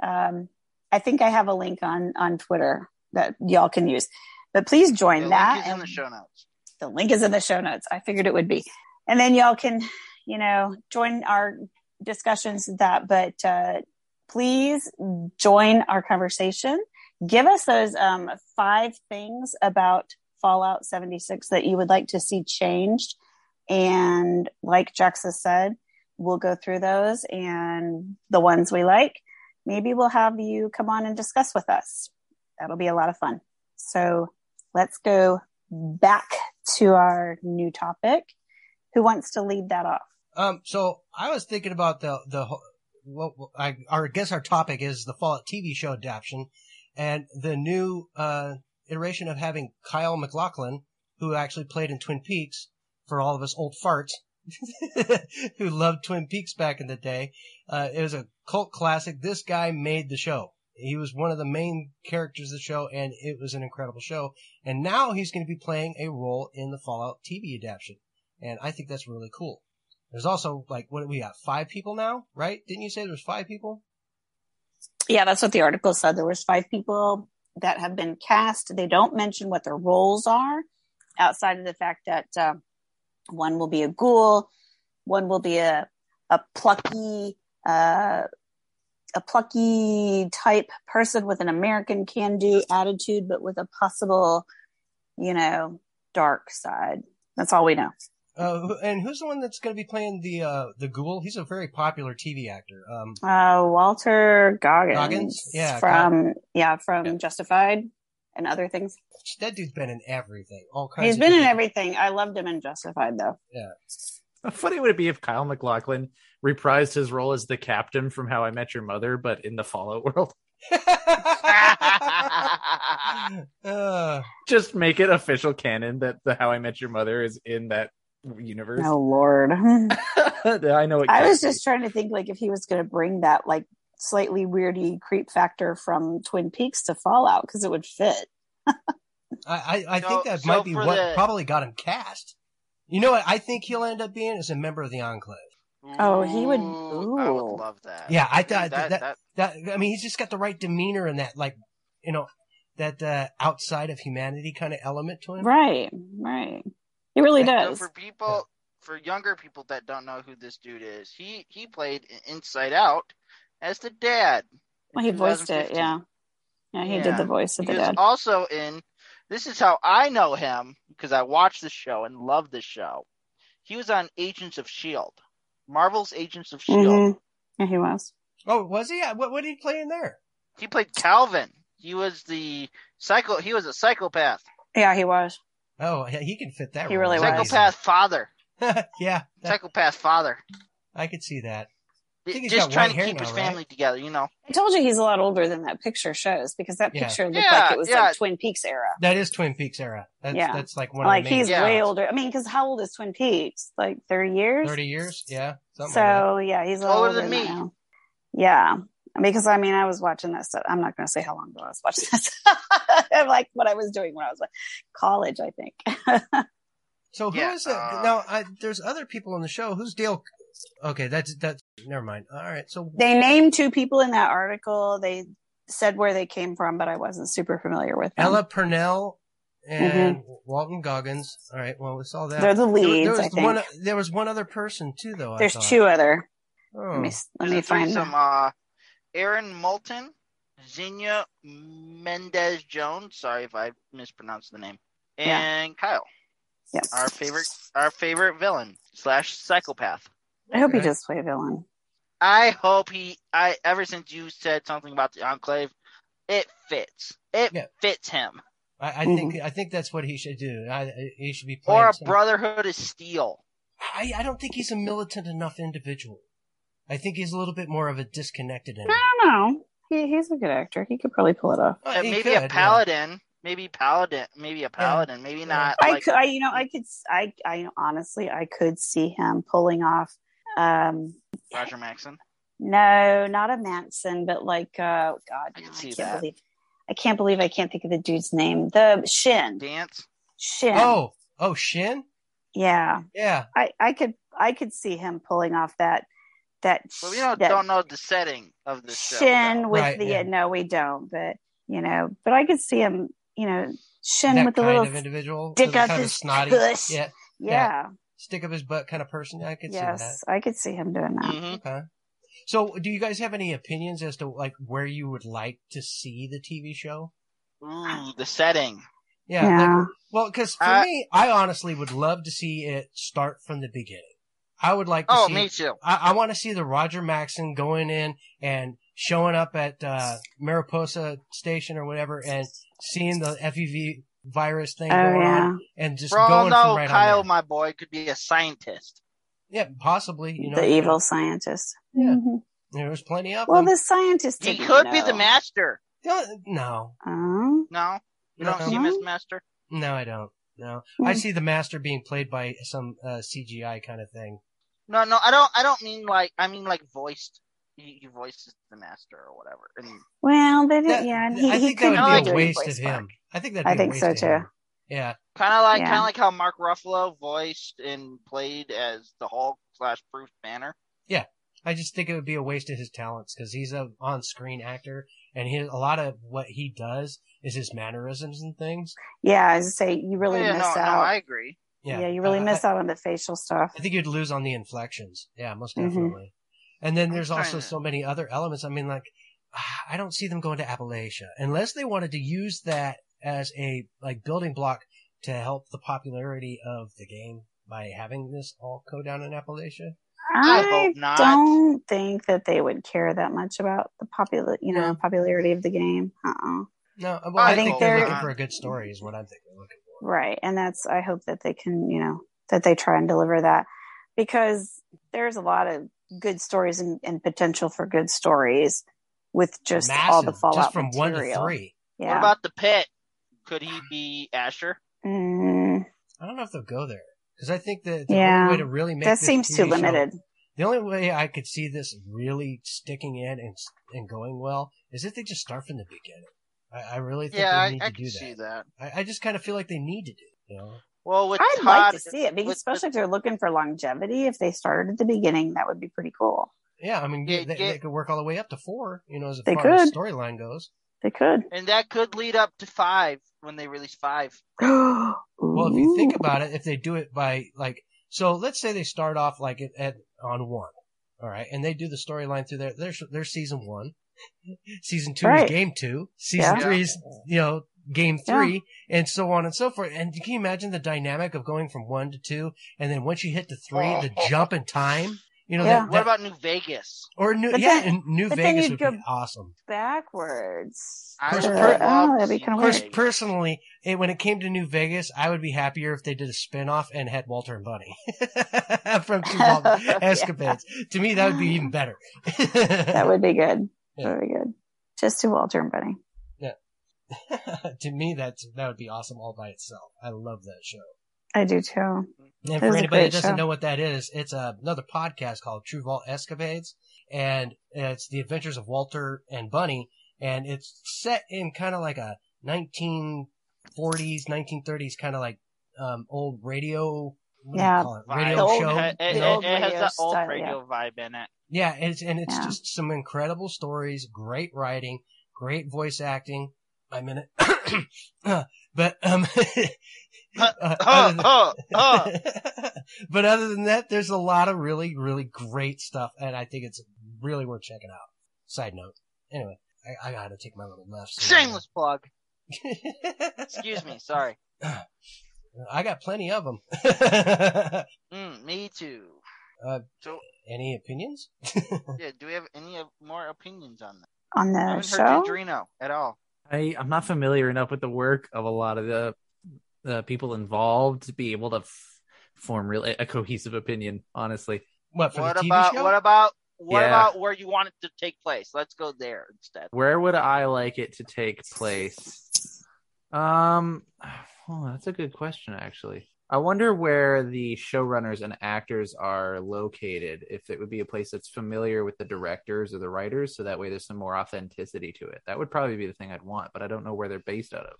Speaker 4: Um, I think I have a link on, on Twitter that y'all can use, but please join
Speaker 2: The
Speaker 4: that.
Speaker 2: link is in the show notes.
Speaker 4: the link is in the show notes. I figured it would be. And then y'all can, you know, join our discussions that, but uh, please join our conversation. Give us those um, five things about Fallout 76 that you would like to see changed. And like Jaxa said, we'll go through those and the ones we like. Maybe we'll have you come on and discuss with us. That'll be a lot of fun. So let's go back to our new topic. Who wants to lead that off?
Speaker 5: Um, so I was thinking about the the what I, I guess our topic is the Fallout TV show adaptation and the new uh, iteration of having Kyle MacLachlan, who actually played in Twin Peaks, for all of us old farts who loved Twin Peaks back in the day. Uh, it was a cult classic. This guy made the show. He was one of the main characters of the show, and it was an incredible show. And now he's going to be playing a role in the Fallout TV adaptation, and I think that's really cool. There's also like what we got? Five people now, right? Didn't you say there was five people?
Speaker 4: Yeah, that's what the article said. There was five people that have been cast. They don't mention what their roles are, outside of the fact that uh, one will be a ghoul, one will be a a plucky uh, a plucky type person with an American can do attitude, but with a possible, you know, dark side. That's all we know.
Speaker 5: Uh, and who's the one that's going to be playing the uh, the ghoul? He's a very popular TV actor. Um,
Speaker 4: Uh, Walter Goggins,
Speaker 5: Goggins? Yeah,
Speaker 4: from yeah from
Speaker 5: Yeah.
Speaker 4: Justified and other things.
Speaker 5: that dude's been in everything. All kinds.
Speaker 4: He's
Speaker 5: of
Speaker 4: been in everything. I loved him in Justified though. Yeah.
Speaker 3: How funny would it be if Kyle MacLachlan reprised his role as the captain from How I Met Your Mother, but in the Fallout world?
Speaker 5: uh,
Speaker 3: Just make it official canon that the How I Met Your Mother is in that universe.
Speaker 4: Oh Lord.
Speaker 3: I know.
Speaker 4: I
Speaker 3: can't
Speaker 4: was
Speaker 3: be.
Speaker 4: just trying to think like if he was going to bring that like slightly weirdy creep factor from Twin Peaks to Fallout because it would fit.
Speaker 5: I I, I
Speaker 2: So-
Speaker 5: think that
Speaker 2: so
Speaker 5: might be what
Speaker 2: the-
Speaker 5: probably got him cast. You know what? I think he'll end up being as a member of the Enclave.
Speaker 4: Oh, he would-
Speaker 2: Ooh, I would love that.
Speaker 5: Yeah, I thought
Speaker 2: that,
Speaker 5: that-
Speaker 2: that,
Speaker 5: That I mean, he's just got the right demeanor and that like you know that uh, outside of humanity kind of element to him.
Speaker 4: Right, right. He really
Speaker 2: So
Speaker 4: does.
Speaker 2: for people, for younger people that don't know who this dude is, he he played Inside Out as the dad.
Speaker 4: Well, he voiced it. Yeah, yeah. He
Speaker 2: Yeah.
Speaker 4: did the voice of
Speaker 2: He
Speaker 4: the
Speaker 2: was
Speaker 4: dad.
Speaker 2: also in. This is how I know him because I watched the show and love the show. He was on Agents of Shield, Marvel's Agents of Shield.
Speaker 4: Mhm. Yeah, he was.
Speaker 5: Oh, was he? What what did he play in there?
Speaker 2: He played Calvin. He was the psycho. He was a psychopath.
Speaker 4: Yeah, he was.
Speaker 5: Oh, yeah, he can fit that.
Speaker 4: He
Speaker 5: role
Speaker 4: really was.
Speaker 2: Psychopath father.
Speaker 5: yeah, that-
Speaker 2: Psychopath father.
Speaker 5: I could see that. think he's
Speaker 2: Just
Speaker 5: got
Speaker 2: trying to
Speaker 5: hair
Speaker 2: keep his
Speaker 5: now, right?
Speaker 2: family together, you know.
Speaker 4: I told you he's a lot older than that picture shows because that
Speaker 5: Yeah.
Speaker 4: picture looked
Speaker 2: Yeah,
Speaker 4: like it was
Speaker 2: yeah.
Speaker 4: like Twin Peaks era.
Speaker 5: That is Twin Peaks era. That's,
Speaker 4: Yeah.
Speaker 5: that's like one
Speaker 4: Like
Speaker 5: of the main
Speaker 4: he's
Speaker 2: Yeah.
Speaker 4: way older. I mean, because how old is Twin Peaks? Like thirty years.
Speaker 5: thirty years. Yeah, something like
Speaker 4: So yeah, he's a
Speaker 2: Older
Speaker 4: older
Speaker 2: than
Speaker 4: than
Speaker 2: me.
Speaker 4: now. Yeah, because I mean, I was watching this. stuff. I'm not going to say how long ago I was watching this. like what I was doing when I was in college, I think.
Speaker 5: So who
Speaker 2: Yeah,
Speaker 5: is it?
Speaker 2: uh,
Speaker 5: now, I, there's other people on the show. Who's Dale? Okay, that's that's. Never mind. All right, so
Speaker 4: they named two people in that article. They said where they came from, but I wasn't super familiar with them.
Speaker 5: Ella Purnell and Walton Goggins. All right, well we saw that.
Speaker 4: Mm-hmm. They're the
Speaker 5: There-
Speaker 4: leads,
Speaker 5: there,
Speaker 4: I
Speaker 5: was
Speaker 4: think.
Speaker 5: one. There was one other person too, though.
Speaker 4: There's
Speaker 5: thought.
Speaker 4: two other.
Speaker 5: Oh.
Speaker 4: Let me let me find
Speaker 2: threesome,
Speaker 4: them.
Speaker 2: uh, Aaron Moulton, Xenia Mendez Jones. Sorry if I mispronounced the name.
Speaker 4: Yeah.
Speaker 2: And Kyle,
Speaker 4: Yep.
Speaker 2: our favorite, our favorite villain slash psychopath.
Speaker 4: I hope he does play a villain.
Speaker 2: I hope he. I ever since you said something about the Enclave, it fits. It
Speaker 5: Yeah.
Speaker 2: fits him.
Speaker 5: I, I think I think that's what he should do. I, he should be playing.
Speaker 2: Mm-hmm. Or a
Speaker 5: some-
Speaker 2: Brotherhood of Steel.
Speaker 5: I, I don't think he's a militant enough individual. I think he's a little bit more of a disconnected
Speaker 4: I don't know. He, he's a good actor. He could probably pull it off.
Speaker 5: Uh,
Speaker 2: maybe
Speaker 5: could,
Speaker 2: a
Speaker 5: yeah.
Speaker 2: paladin. Maybe paladin. Maybe a paladin. Maybe not.
Speaker 4: I
Speaker 2: like,
Speaker 4: could, I, you know, I could, I, I honestly, I could see him pulling off. Um,
Speaker 2: Roger Maxson.
Speaker 4: no, not a Manson, but like, uh, God,
Speaker 2: I
Speaker 4: no,
Speaker 2: can
Speaker 4: I
Speaker 2: see
Speaker 4: can't
Speaker 2: that.
Speaker 4: believe, I can't believe I can't think of the dude's name. The Shin,
Speaker 2: Dance.
Speaker 4: Shin.
Speaker 5: Oh, oh, Shin.
Speaker 4: yeah,
Speaker 5: Yeah,
Speaker 4: I, I could, I could see him pulling off that, that,
Speaker 2: But we don't,
Speaker 4: that
Speaker 2: don't know the setting of the show.
Speaker 4: Shin
Speaker 2: though.
Speaker 4: with
Speaker 5: Right,
Speaker 4: the,
Speaker 5: yeah.
Speaker 4: no, we don't, but you know, but I could see him, you know, Shin
Speaker 5: that
Speaker 4: with the little,
Speaker 5: of individual.
Speaker 4: stick
Speaker 5: the
Speaker 4: up
Speaker 5: kind of
Speaker 4: his
Speaker 5: snotty.
Speaker 4: tush.
Speaker 5: Yeah,
Speaker 4: yeah,
Speaker 5: stick up his butt kind of person. I could see that.
Speaker 4: yes, I could see him doing that.
Speaker 2: Mhm.
Speaker 5: Okay. So, do you guys have any opinions as to like where you would like to see the TV show?
Speaker 2: Ooh, the setting.
Speaker 5: Yeah.
Speaker 4: Yeah.
Speaker 5: like- well, because for
Speaker 2: Uh,
Speaker 5: me, I honestly would love to see it start from the beginning. I would like to
Speaker 2: Oh,
Speaker 5: see.
Speaker 2: me too.
Speaker 5: I, I want to see the Roger Maxson going in and showing up at uh, Mariposa Station or whatever, and seeing the FEV virus thing
Speaker 4: Oh
Speaker 5: going
Speaker 4: yeah.
Speaker 5: on, and just
Speaker 2: For all
Speaker 5: going
Speaker 2: know,
Speaker 5: from right
Speaker 2: Kyle,
Speaker 5: on
Speaker 2: my boy, could be a scientist.
Speaker 5: Yeah, possibly. You know,
Speaker 4: the evil scientist.
Speaker 5: Yeah.
Speaker 4: Mhm.
Speaker 5: There's plenty of
Speaker 4: Well,
Speaker 5: them.
Speaker 4: the scientist.
Speaker 2: He
Speaker 4: didn't
Speaker 2: could be the master.
Speaker 5: No, no,
Speaker 4: Oh.
Speaker 2: No, you
Speaker 5: No.
Speaker 2: don't see him as master.
Speaker 5: no, I don't. No,
Speaker 4: Hmm.
Speaker 5: I see the master being played by some uh, CGI kind of thing.
Speaker 2: No, no, I don't. I don't mean like. I mean like voiced. He, he voices the master or whatever. And
Speaker 4: Well, they did,
Speaker 5: That-
Speaker 4: yeah, and he,
Speaker 5: I
Speaker 4: he
Speaker 5: think
Speaker 4: could
Speaker 5: that
Speaker 2: be
Speaker 5: would
Speaker 2: do
Speaker 5: be a waste of him. I think that. I be
Speaker 4: I
Speaker 5: a
Speaker 4: think
Speaker 5: waste
Speaker 4: so too.
Speaker 5: him. Yeah,
Speaker 2: kind of like,
Speaker 4: Yeah.
Speaker 2: kind of like how Mark Ruffalo voiced and played as the Hulk slash Bruce Banner.
Speaker 5: Yeah, I just think it would be a waste of his talents because he's a on-screen actor, and he, a lot of what he does is his mannerisms and things.
Speaker 4: Yeah, I was say you really
Speaker 2: Oh, yeah,
Speaker 4: miss
Speaker 2: no, no,
Speaker 4: out.
Speaker 2: I agree.
Speaker 4: Yeah.
Speaker 5: Yeah,
Speaker 4: you really
Speaker 5: uh,
Speaker 4: miss
Speaker 5: I,
Speaker 4: out on the facial stuff.
Speaker 5: I think you'd lose on the inflections. Yeah, most
Speaker 4: Mhm.
Speaker 5: definitely. And then there's
Speaker 2: I'm
Speaker 5: also
Speaker 2: to-
Speaker 5: so many other elements. I mean, like, I don't see them going to Appalachia unless they wanted to use that as a like building block to help the popularity of the game by having this all go down in Appalachia.
Speaker 2: I
Speaker 4: I,
Speaker 2: hope not.
Speaker 4: don't think that they would care that much about the popular, you know,
Speaker 5: No.
Speaker 4: popularity of the game. Uh-uh.
Speaker 5: No, well, I,
Speaker 2: I
Speaker 5: think
Speaker 2: hope
Speaker 5: they're
Speaker 2: not.
Speaker 5: looking for a good story, is what I'm thinking. Looking for.
Speaker 4: Right. And that's, I hope that they can, you know, that they try and deliver that because there's a lot of good stories and, and potential for good stories with just all the
Speaker 5: Massive,
Speaker 4: Fallout
Speaker 5: just from
Speaker 4: material.
Speaker 5: one to three.
Speaker 4: Yeah.
Speaker 2: What about the Pitt? Could he be Ashur?
Speaker 4: Mm,
Speaker 5: I don't know if they'll go there because I think that the
Speaker 4: Yeah.
Speaker 5: only way to really make
Speaker 4: that seems
Speaker 5: TV
Speaker 4: too
Speaker 5: show-
Speaker 4: limited.
Speaker 5: The only way I could see this really sticking in and and going well is if they just start from the beginning. I, I really think
Speaker 2: Yeah,
Speaker 5: they need
Speaker 2: I
Speaker 5: to
Speaker 2: can
Speaker 5: do
Speaker 2: see
Speaker 5: that.
Speaker 2: that.
Speaker 5: I, I just kind of feel like they need to do. You know,
Speaker 2: Well, with
Speaker 4: I'd
Speaker 2: Todd,
Speaker 4: like to see it because
Speaker 2: with-
Speaker 4: especially if they're looking for longevity, if they started at the beginning, that would be pretty cool.
Speaker 5: yeah. I mean,
Speaker 2: Yeah,
Speaker 5: they,
Speaker 2: yeah.
Speaker 5: they could work all the way up to four. You know, as
Speaker 4: They
Speaker 5: far as
Speaker 4: could.
Speaker 5: storyline goes.
Speaker 4: They could.
Speaker 2: and that could lead up to five when they release five.
Speaker 5: Well, if you think about it, if they do it by like, so let's say they start off like at, at on one, all right, and they do the storyline through their their their season one, season two
Speaker 4: Right.
Speaker 5: is game two, season
Speaker 4: Yeah.
Speaker 5: three is you know game
Speaker 4: Yeah.
Speaker 5: three, and so on and so forth. And can you imagine the dynamic of going from one to two, and then once you hit the three, the jump in time, you know,
Speaker 4: Yeah.
Speaker 5: that,
Speaker 2: What about New Vegas?
Speaker 5: or new,
Speaker 4: But
Speaker 5: yeah,
Speaker 4: then-
Speaker 5: New
Speaker 4: but then
Speaker 5: Vegas
Speaker 4: you'd
Speaker 5: would
Speaker 4: go-
Speaker 5: be awesome.
Speaker 4: backwards.
Speaker 2: I
Speaker 5: Of course,
Speaker 2: would
Speaker 5: per-
Speaker 4: oh, that'd be kind
Speaker 5: Of
Speaker 4: of
Speaker 5: course,
Speaker 4: weird.
Speaker 5: personally, it, when it came to New Vegas, I would be happier if they did a spin-off and had Walter and Bunny from True Vault
Speaker 4: Yeah.
Speaker 5: Escapades. To me, that would be even better.
Speaker 4: That would be good.
Speaker 5: Yeah.
Speaker 4: That good. Just to Walter and Bunny. Yeah.
Speaker 5: To me, that's that would be awesome all by itself. I love that show.
Speaker 4: I do too.
Speaker 5: And
Speaker 4: It
Speaker 5: for anybody that doesn't
Speaker 4: show.
Speaker 5: know what that is, it's a, another podcast called True Vault Escapades, and it's the adventures of Walter and Bunny, and it's set in kind of like a 1940s, 1930s kind of like um, old radio. What do you
Speaker 4: Yeah.
Speaker 5: call it?
Speaker 2: Vibe.
Speaker 5: Radio
Speaker 4: The
Speaker 5: show.
Speaker 2: It, it,
Speaker 4: the
Speaker 2: it-
Speaker 4: old
Speaker 2: it has
Speaker 4: radio
Speaker 2: that old
Speaker 4: style,
Speaker 2: radio vibe in it.
Speaker 5: Yeah, and it's, and it's
Speaker 4: Yeah.
Speaker 5: just some incredible stories, great writing, great voice acting. I'm in it, but um, uh, other
Speaker 2: Huh,
Speaker 5: than-
Speaker 2: huh, huh.
Speaker 5: but other than that, there's a lot of really, really great stuff, and I think it's really worth checking out. Side note. Anyway, I, I gotta take my little left.
Speaker 2: Shameless plug. Excuse me. Sorry.
Speaker 5: I got plenty of them.
Speaker 2: Mm, me too.
Speaker 5: Uh,
Speaker 2: so,
Speaker 5: Any opinions?
Speaker 2: yeah, do we have any more opinions on that?
Speaker 4: On
Speaker 2: I
Speaker 4: the
Speaker 2: haven't
Speaker 4: show?
Speaker 2: heard Gingerino at all.
Speaker 3: I, I'm not familiar enough with the work of a lot of the the people involved to be able to f- form really a cohesive opinion. Honestly,
Speaker 5: what for
Speaker 2: What
Speaker 5: the TV
Speaker 2: about
Speaker 5: show?
Speaker 2: what about what
Speaker 3: Yeah.
Speaker 2: about where you want it to take place? Let's go there instead.
Speaker 3: where would I like it to take place? Um, oh, that's a good question. Actually, I wonder where the showrunners and actors are located. If it would be a place that's familiar with the directors or the writers, so that way there's some more authenticity to it. That would probably be the thing I'd want, but I don't know where they're based out of.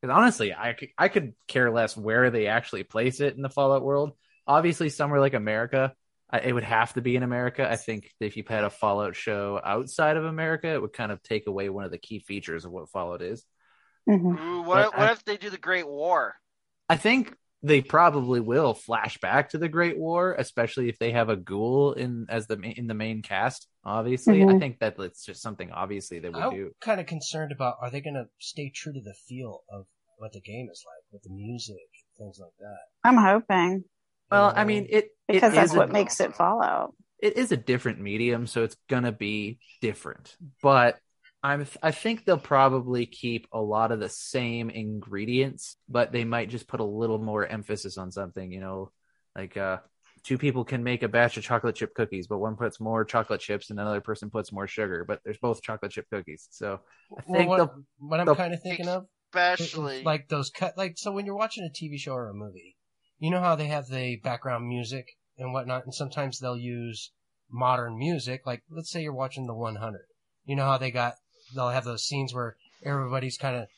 Speaker 3: Because honestly, I could, I could care less where they actually place it in the Fallout world. Obviously, somewhere like America, I, it would have to be in America. I think if you had a Fallout show outside of America, it would kind of take away one of the key features of what Fallout is.
Speaker 4: Mhm.
Speaker 2: Ooh, what
Speaker 3: But
Speaker 2: what
Speaker 3: I-
Speaker 2: if they do the Great War?
Speaker 3: I think they probably will flash back to the Great War, especially if they have a ghoul in as the in the main cast. Obviously, I
Speaker 4: Mhm.
Speaker 3: think that it's just something obviously they would
Speaker 5: I'm
Speaker 3: do.
Speaker 5: kind of concerned about are they going to stay true to the feel of what the game is like with the music things like that.
Speaker 4: I'm hoping
Speaker 3: Well,
Speaker 5: You
Speaker 3: I mean, it
Speaker 4: because
Speaker 3: it
Speaker 4: that's what makes it Fallout.
Speaker 3: it is a different medium, so it's gonna be different. But I'm I think they'll probably keep a lot of the same ingredients, but they might just put a little more emphasis on something. You know, like uh, two people can make a batch of chocolate chip cookies, but one puts more chocolate chips and another person puts more sugar, but there's both chocolate chip cookies. So I
Speaker 5: Well,
Speaker 3: think
Speaker 5: what,
Speaker 3: they'll
Speaker 5: what I'm kind of thinking of
Speaker 2: Especially
Speaker 5: like those cut like so when you're watching a TV show or a movie, you know how they have the background music and whatnot, and sometimes they'll use modern music. Like let's say you're watching the 100. You know how they got they'll have those scenes where everybody's kind of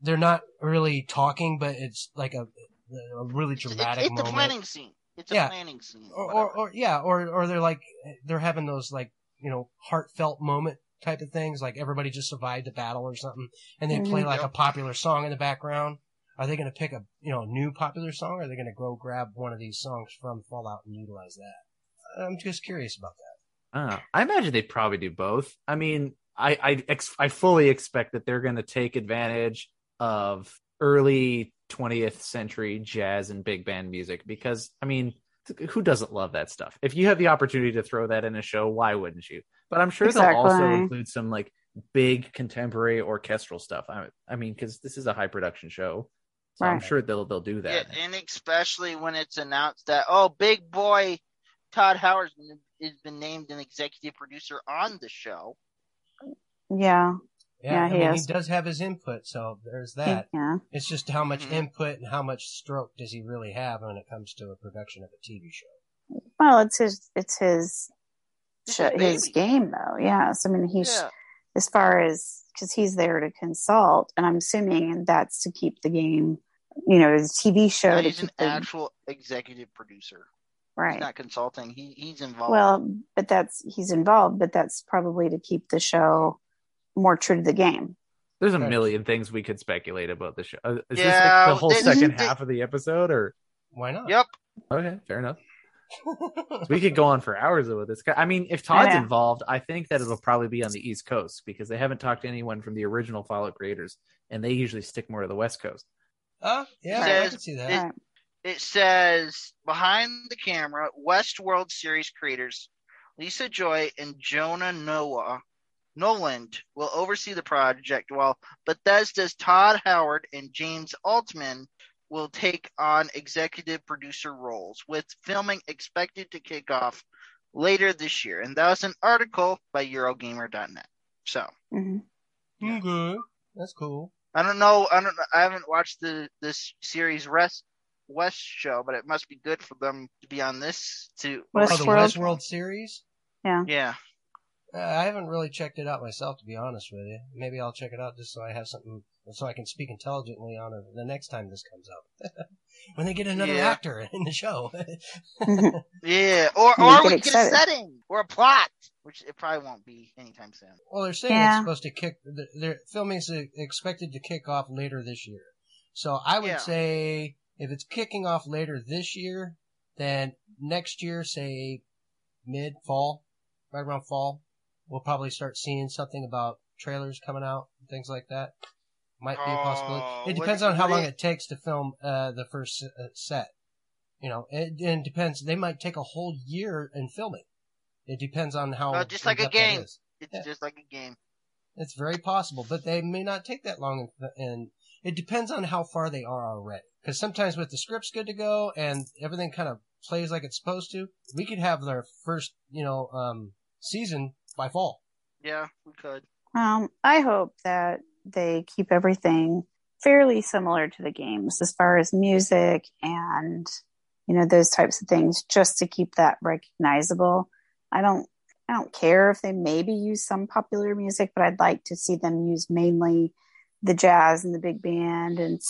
Speaker 5: they're not really talking, but it's like a, a really
Speaker 2: it's,
Speaker 5: dramatic
Speaker 2: it's a
Speaker 5: moment.
Speaker 2: planning scene. It's a
Speaker 5: Yeah.
Speaker 2: planning scene.
Speaker 5: or, or, or yeah, or or they're like they're having those like you know heartfelt moment type of things, like everybody just survived a battle or something, and they play
Speaker 4: Mhm.
Speaker 5: like a popular song in the background. Are they going to pick a you know new popular song, or are they going to go grab one of these songs from Fallout and utilize that? I'm just curious about that.
Speaker 3: I. I imagine they'd probably do both. I mean, I I, ex- I fully expect that they're going to take advantage of early 20th century jazz and big band music because I mean, who doesn't love that stuff? If you have the opportunity to throw that in a show, why wouldn't you? But I'm sure they'll also include some like big contemporary orchestral stuff. I, I mean, because this is a high production show, so I'm sure they'll they'll do
Speaker 2: Yeah,
Speaker 3: that.
Speaker 2: and especially when it's announced that oh, big boy Todd Howard has been named an executive producer on the show.
Speaker 4: Yeah.
Speaker 5: Yeah,
Speaker 4: Yeah,
Speaker 5: I
Speaker 4: he
Speaker 5: mean,
Speaker 4: is.
Speaker 5: he does have his input, so there's that.
Speaker 4: yeah.
Speaker 5: It's just how much
Speaker 2: Mhm.
Speaker 5: input and how much stroke does he really have when it comes to a production of a TV show.
Speaker 4: Well, it's his. It's his.
Speaker 2: It's
Speaker 4: sh-
Speaker 2: his
Speaker 4: his game, though. Yes. I mean, he's
Speaker 2: Yeah,
Speaker 4: as far as because he's there to consult, and I'm assuming that's to keep the game. You know, his TV show
Speaker 2: Yeah, he's an
Speaker 4: the
Speaker 2: actual executive producer.
Speaker 4: right.
Speaker 2: He's not consulting. He he's involved.
Speaker 4: Well, but that's he's involved, but that's probably to keep the show more true to the game.
Speaker 3: There's a
Speaker 5: Right.
Speaker 3: million things we could speculate about the show. Uh, Is this
Speaker 2: Yeah,
Speaker 3: like the whole
Speaker 2: they-
Speaker 3: second
Speaker 2: they-
Speaker 3: half of the episode, or
Speaker 5: Why not?
Speaker 2: yep.
Speaker 3: okay, fair enough. we could go on for hours with this. I mean, if Todd's
Speaker 4: know.
Speaker 3: involved, I think that it'll probably be on the East Coast because they haven't talked to anyone from the original Fallout creators, and they usually stick more to the West Coast.
Speaker 5: Oh, yeah, I can see that.
Speaker 2: It- It says behind the camera, Westworld series creators Lisa Joy and Jonah Noah Nolan will oversee the project, while Bethesda's Todd Howard and James Altman will take on executive producer roles, with filming expected to kick off later this year. And that was an article by Eurogamer.net. So
Speaker 4: hmm
Speaker 5: Okay, that's cool.
Speaker 2: I don't know. I don't. I haven't watched the this series rest West show, but it must be good for them to be on this too.
Speaker 4: West-
Speaker 5: Oh, the
Speaker 4: Westworld?
Speaker 5: Westworld series?
Speaker 2: Yeah. Yeah.
Speaker 5: Uh, I haven't really checked it out myself, to be honest with you. Maybe I'll check it out just so I have something, so I can speak intelligently on it the next time this comes up. when they get another
Speaker 2: Yeah.
Speaker 5: actor in the show.
Speaker 2: Yeah, or or
Speaker 4: get
Speaker 2: we get a setting or a plot, which it probably won't be anytime soon.
Speaker 5: well, they're saying
Speaker 4: Yeah.
Speaker 5: it's supposed to kick. the- Their filming is expected to kick off later this year. So I would
Speaker 2: Yeah.
Speaker 5: say if it's kicking off later this year, then next year, say mid fall, right around fall, we'll probably start seeing something about trailers coming out, things like that. Might be a
Speaker 2: Oh,
Speaker 5: possibility. It
Speaker 2: what-
Speaker 5: depends on how
Speaker 2: what
Speaker 5: long
Speaker 2: it-
Speaker 5: it takes to film uh, the first uh, set. You know, it, it depends. They might take a whole year in filming. It depends on how.
Speaker 2: Uh, just like a
Speaker 5: in-depth that
Speaker 2: game.
Speaker 5: is.
Speaker 2: It's
Speaker 5: Yeah.
Speaker 2: just like a game.
Speaker 5: It's very possible, but they may not take that long, and, and it depends on how far they are already. Because sometimes with the script's good to go and everything kind of plays like it's supposed to, we could have their first, you know, um, season by fall.
Speaker 2: Yeah, we could.
Speaker 4: Um, I hope that they keep everything fairly similar to the games as far as music and you know those types of things, just to keep that recognizable. I don't, I don't care if they maybe use some popular music, but I'd like to see them use mainly the jazz and the big band and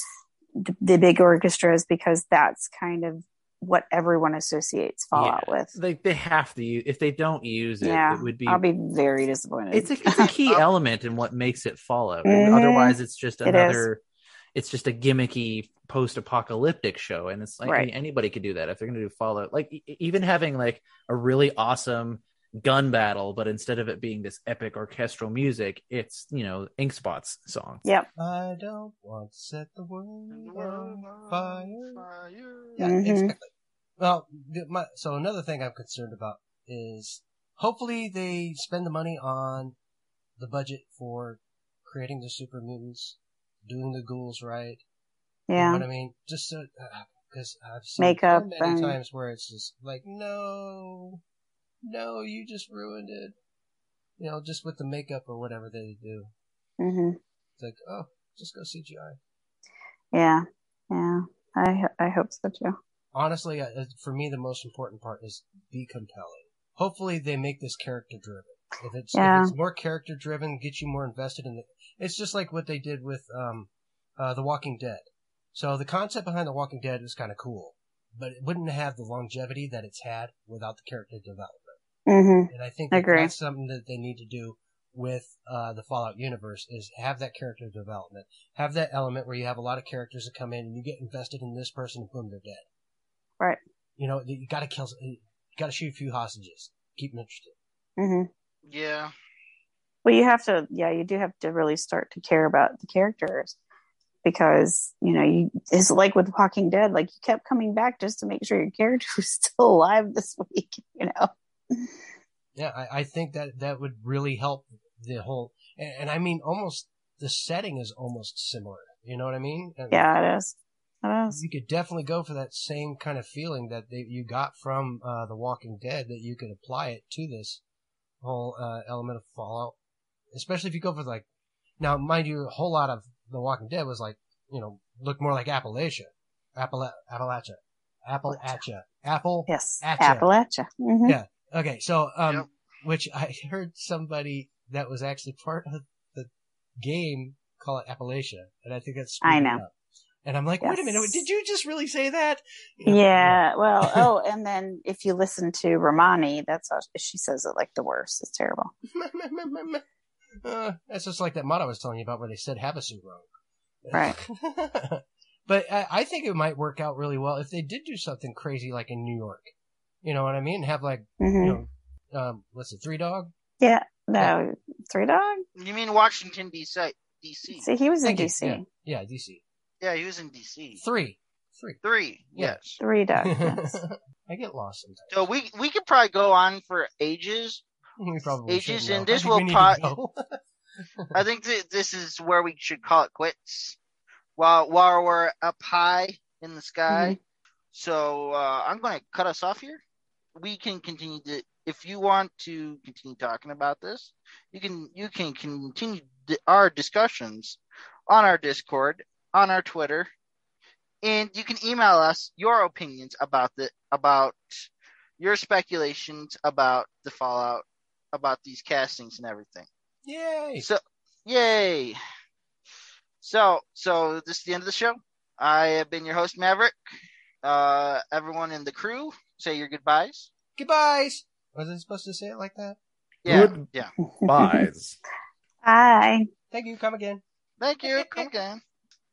Speaker 4: the, the big orchestras because that's kind of what everyone associates Fallout with.
Speaker 3: They they have to use. If they don't use it,
Speaker 4: Yeah,
Speaker 3: it would be.
Speaker 4: I'll be very disappointed.
Speaker 3: it's a it's a key element in what makes it Fallout.
Speaker 4: Mhm.
Speaker 3: Otherwise, it's just
Speaker 4: It
Speaker 3: another. It's just a gimmicky post-apocalyptic show, and it's like
Speaker 4: Right.
Speaker 3: anybody could do that if they're going to do Fallout. Like e- even having like a really awesome gun battle, but instead of it being this epic orchestral music, it's you know Ink Spots' song.
Speaker 4: yep.
Speaker 5: I don't want to set the world on fire.
Speaker 2: Fire.
Speaker 5: Yeah,
Speaker 4: Mhm.
Speaker 5: exactly. Well, my, so another thing I'm concerned about is hopefully they spend the money on the budget for creating the super mutants, doing the ghouls right. You know
Speaker 4: Yeah.
Speaker 5: what I mean? Just so, because I've seen
Speaker 4: Makeup
Speaker 5: so many
Speaker 4: and-
Speaker 5: times where it's just like, no, no, you just ruined it. You know, just with the makeup or whatever they do.
Speaker 4: hmm
Speaker 5: It's like, oh, just go CGI.
Speaker 4: Yeah, yeah. I I hope so too.
Speaker 5: honestly, uh, for me, the most important part is be compelling. Hopefully, they make this character driven. If it's,
Speaker 4: Yeah.
Speaker 5: if it's more character driven, get you more invested in it. It's just like what they did with um, uh, The Walking Dead. So the concept behind The Walking Dead was kind of cool, but it wouldn't have the longevity that it's had without the character development.
Speaker 4: Hmm
Speaker 5: And I think
Speaker 4: I
Speaker 5: that
Speaker 4: agree.
Speaker 5: that's something that they need to do with uh, the Fallout universe is have that character development, have that element where you have a lot of characters that come in and you get invested in this person and boom, they're dead.
Speaker 4: Right.
Speaker 5: You know, you got to kill, you got to shoot a few hostages, keep them interested.
Speaker 4: Mm-hmm.
Speaker 2: Yeah.
Speaker 4: Well, you have to, yeah, you do have to really start to care about the characters because you know you it's like with Walking Dead, like you kept coming back just to make sure your character was still alive this week. You know.
Speaker 5: Yeah, I, I think that that would really help the whole, and, and I mean, almost the setting is almost similar. You know what I mean? And
Speaker 4: Yeah, it is. It is.
Speaker 5: You could definitely go for that same kind of feeling that they, you got from uh, The Walking Dead. That you could apply it to this whole uh, element of Fallout, especially if you go for like. Now, mind you, a whole lot of The Walking Dead was like, you know, looked more like Appalachia, Appala- Appalachia, Appalachia, Apple.
Speaker 4: Yes,
Speaker 5: Appalachia.
Speaker 4: Appalachia. Mhm.
Speaker 5: Yeah. Okay, so um,
Speaker 2: Yep.
Speaker 5: which I heard somebody that was actually part of the game call it Appalachia, and I think that's
Speaker 4: I know.
Speaker 5: up. And I'm like, wait a minute, did you just really say that? You know,
Speaker 4: Yeah, well, oh, and then if you listen to Romani, that's how she says it like the worst. It's terrible.
Speaker 5: uh, that's just like that mod I was telling you about where they said Havasu wrong.
Speaker 4: Right.
Speaker 5: but I, I think it might work out really well if they did do something crazy like in New York. You know what I mean? Have like,
Speaker 4: hmm
Speaker 5: you know, um, what's it, Three Dog?
Speaker 4: Yeah, no, Three Dog.
Speaker 2: You mean Washington D.C. DC?
Speaker 4: See, he was in
Speaker 5: Thank you.
Speaker 4: DC.
Speaker 5: Yeah, yeah, DC.
Speaker 2: Yeah, he was in D.C.
Speaker 5: Three. Three.
Speaker 2: Three.
Speaker 5: Yeah.
Speaker 2: Yes.
Speaker 4: Three Dog. Yes.
Speaker 5: I get lost sometimes.
Speaker 2: So we we could probably go on for ages.
Speaker 5: We probably
Speaker 2: Ages, and this will
Speaker 5: we need
Speaker 2: pro-
Speaker 5: to go.
Speaker 2: I think that this is where we should call it quits. While while we're up high in the sky. So uh, I'm going to cut us off here. We can continue to. If you want to continue talking about this, you can you can continue our discussions on our Discord, on our Twitter, and you can email us your opinions about the about your speculations about the Fallout, about these castings and everything.
Speaker 5: Yay!
Speaker 2: So, yay! So, so this is the end of the show. I have been your host, Maverick. Uh, everyone in the crew, say your goodbyes.
Speaker 5: Goodbyes. Was I supposed to say it like that?
Speaker 2: Yeah,
Speaker 3: Good-
Speaker 2: yeah.
Speaker 3: Buys.
Speaker 4: Bye.
Speaker 5: Thank you. Come again.
Speaker 2: Thank you. Come again.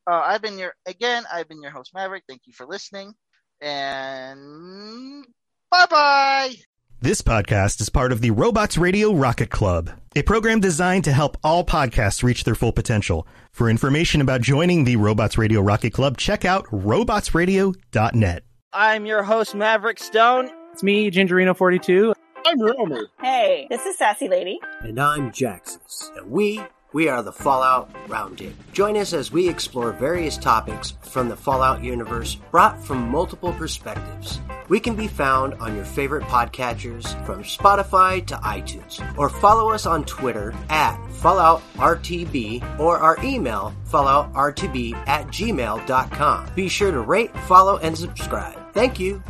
Speaker 2: Uh, I've been your again. I've been your host, Maverick. Thank you for listening, and bye bye.
Speaker 6: This podcast is part of the Robots Radio Rocket Club, a program designed to help all podcasts reach their full potential. For information about joining the Robots Radio Rocket Club, check out robotsradio.net.
Speaker 7: I'm your host, Maverick Stone.
Speaker 3: It's me, Gingerino42. I'm Romer.
Speaker 4: Hey, this is Sassy Lady.
Speaker 1: And I'm Jaxus. And we, we are the Fallout Roundtable. Join us as we explore various topics from the Fallout universe brought from multiple perspectives. We can be found on your favorite podcatchers from Spotify to iTunes. Or follow us on Twitter at FalloutRTB or our email falloutrtb at gmail.com. Be sure to rate, follow, and subscribe. Thank you.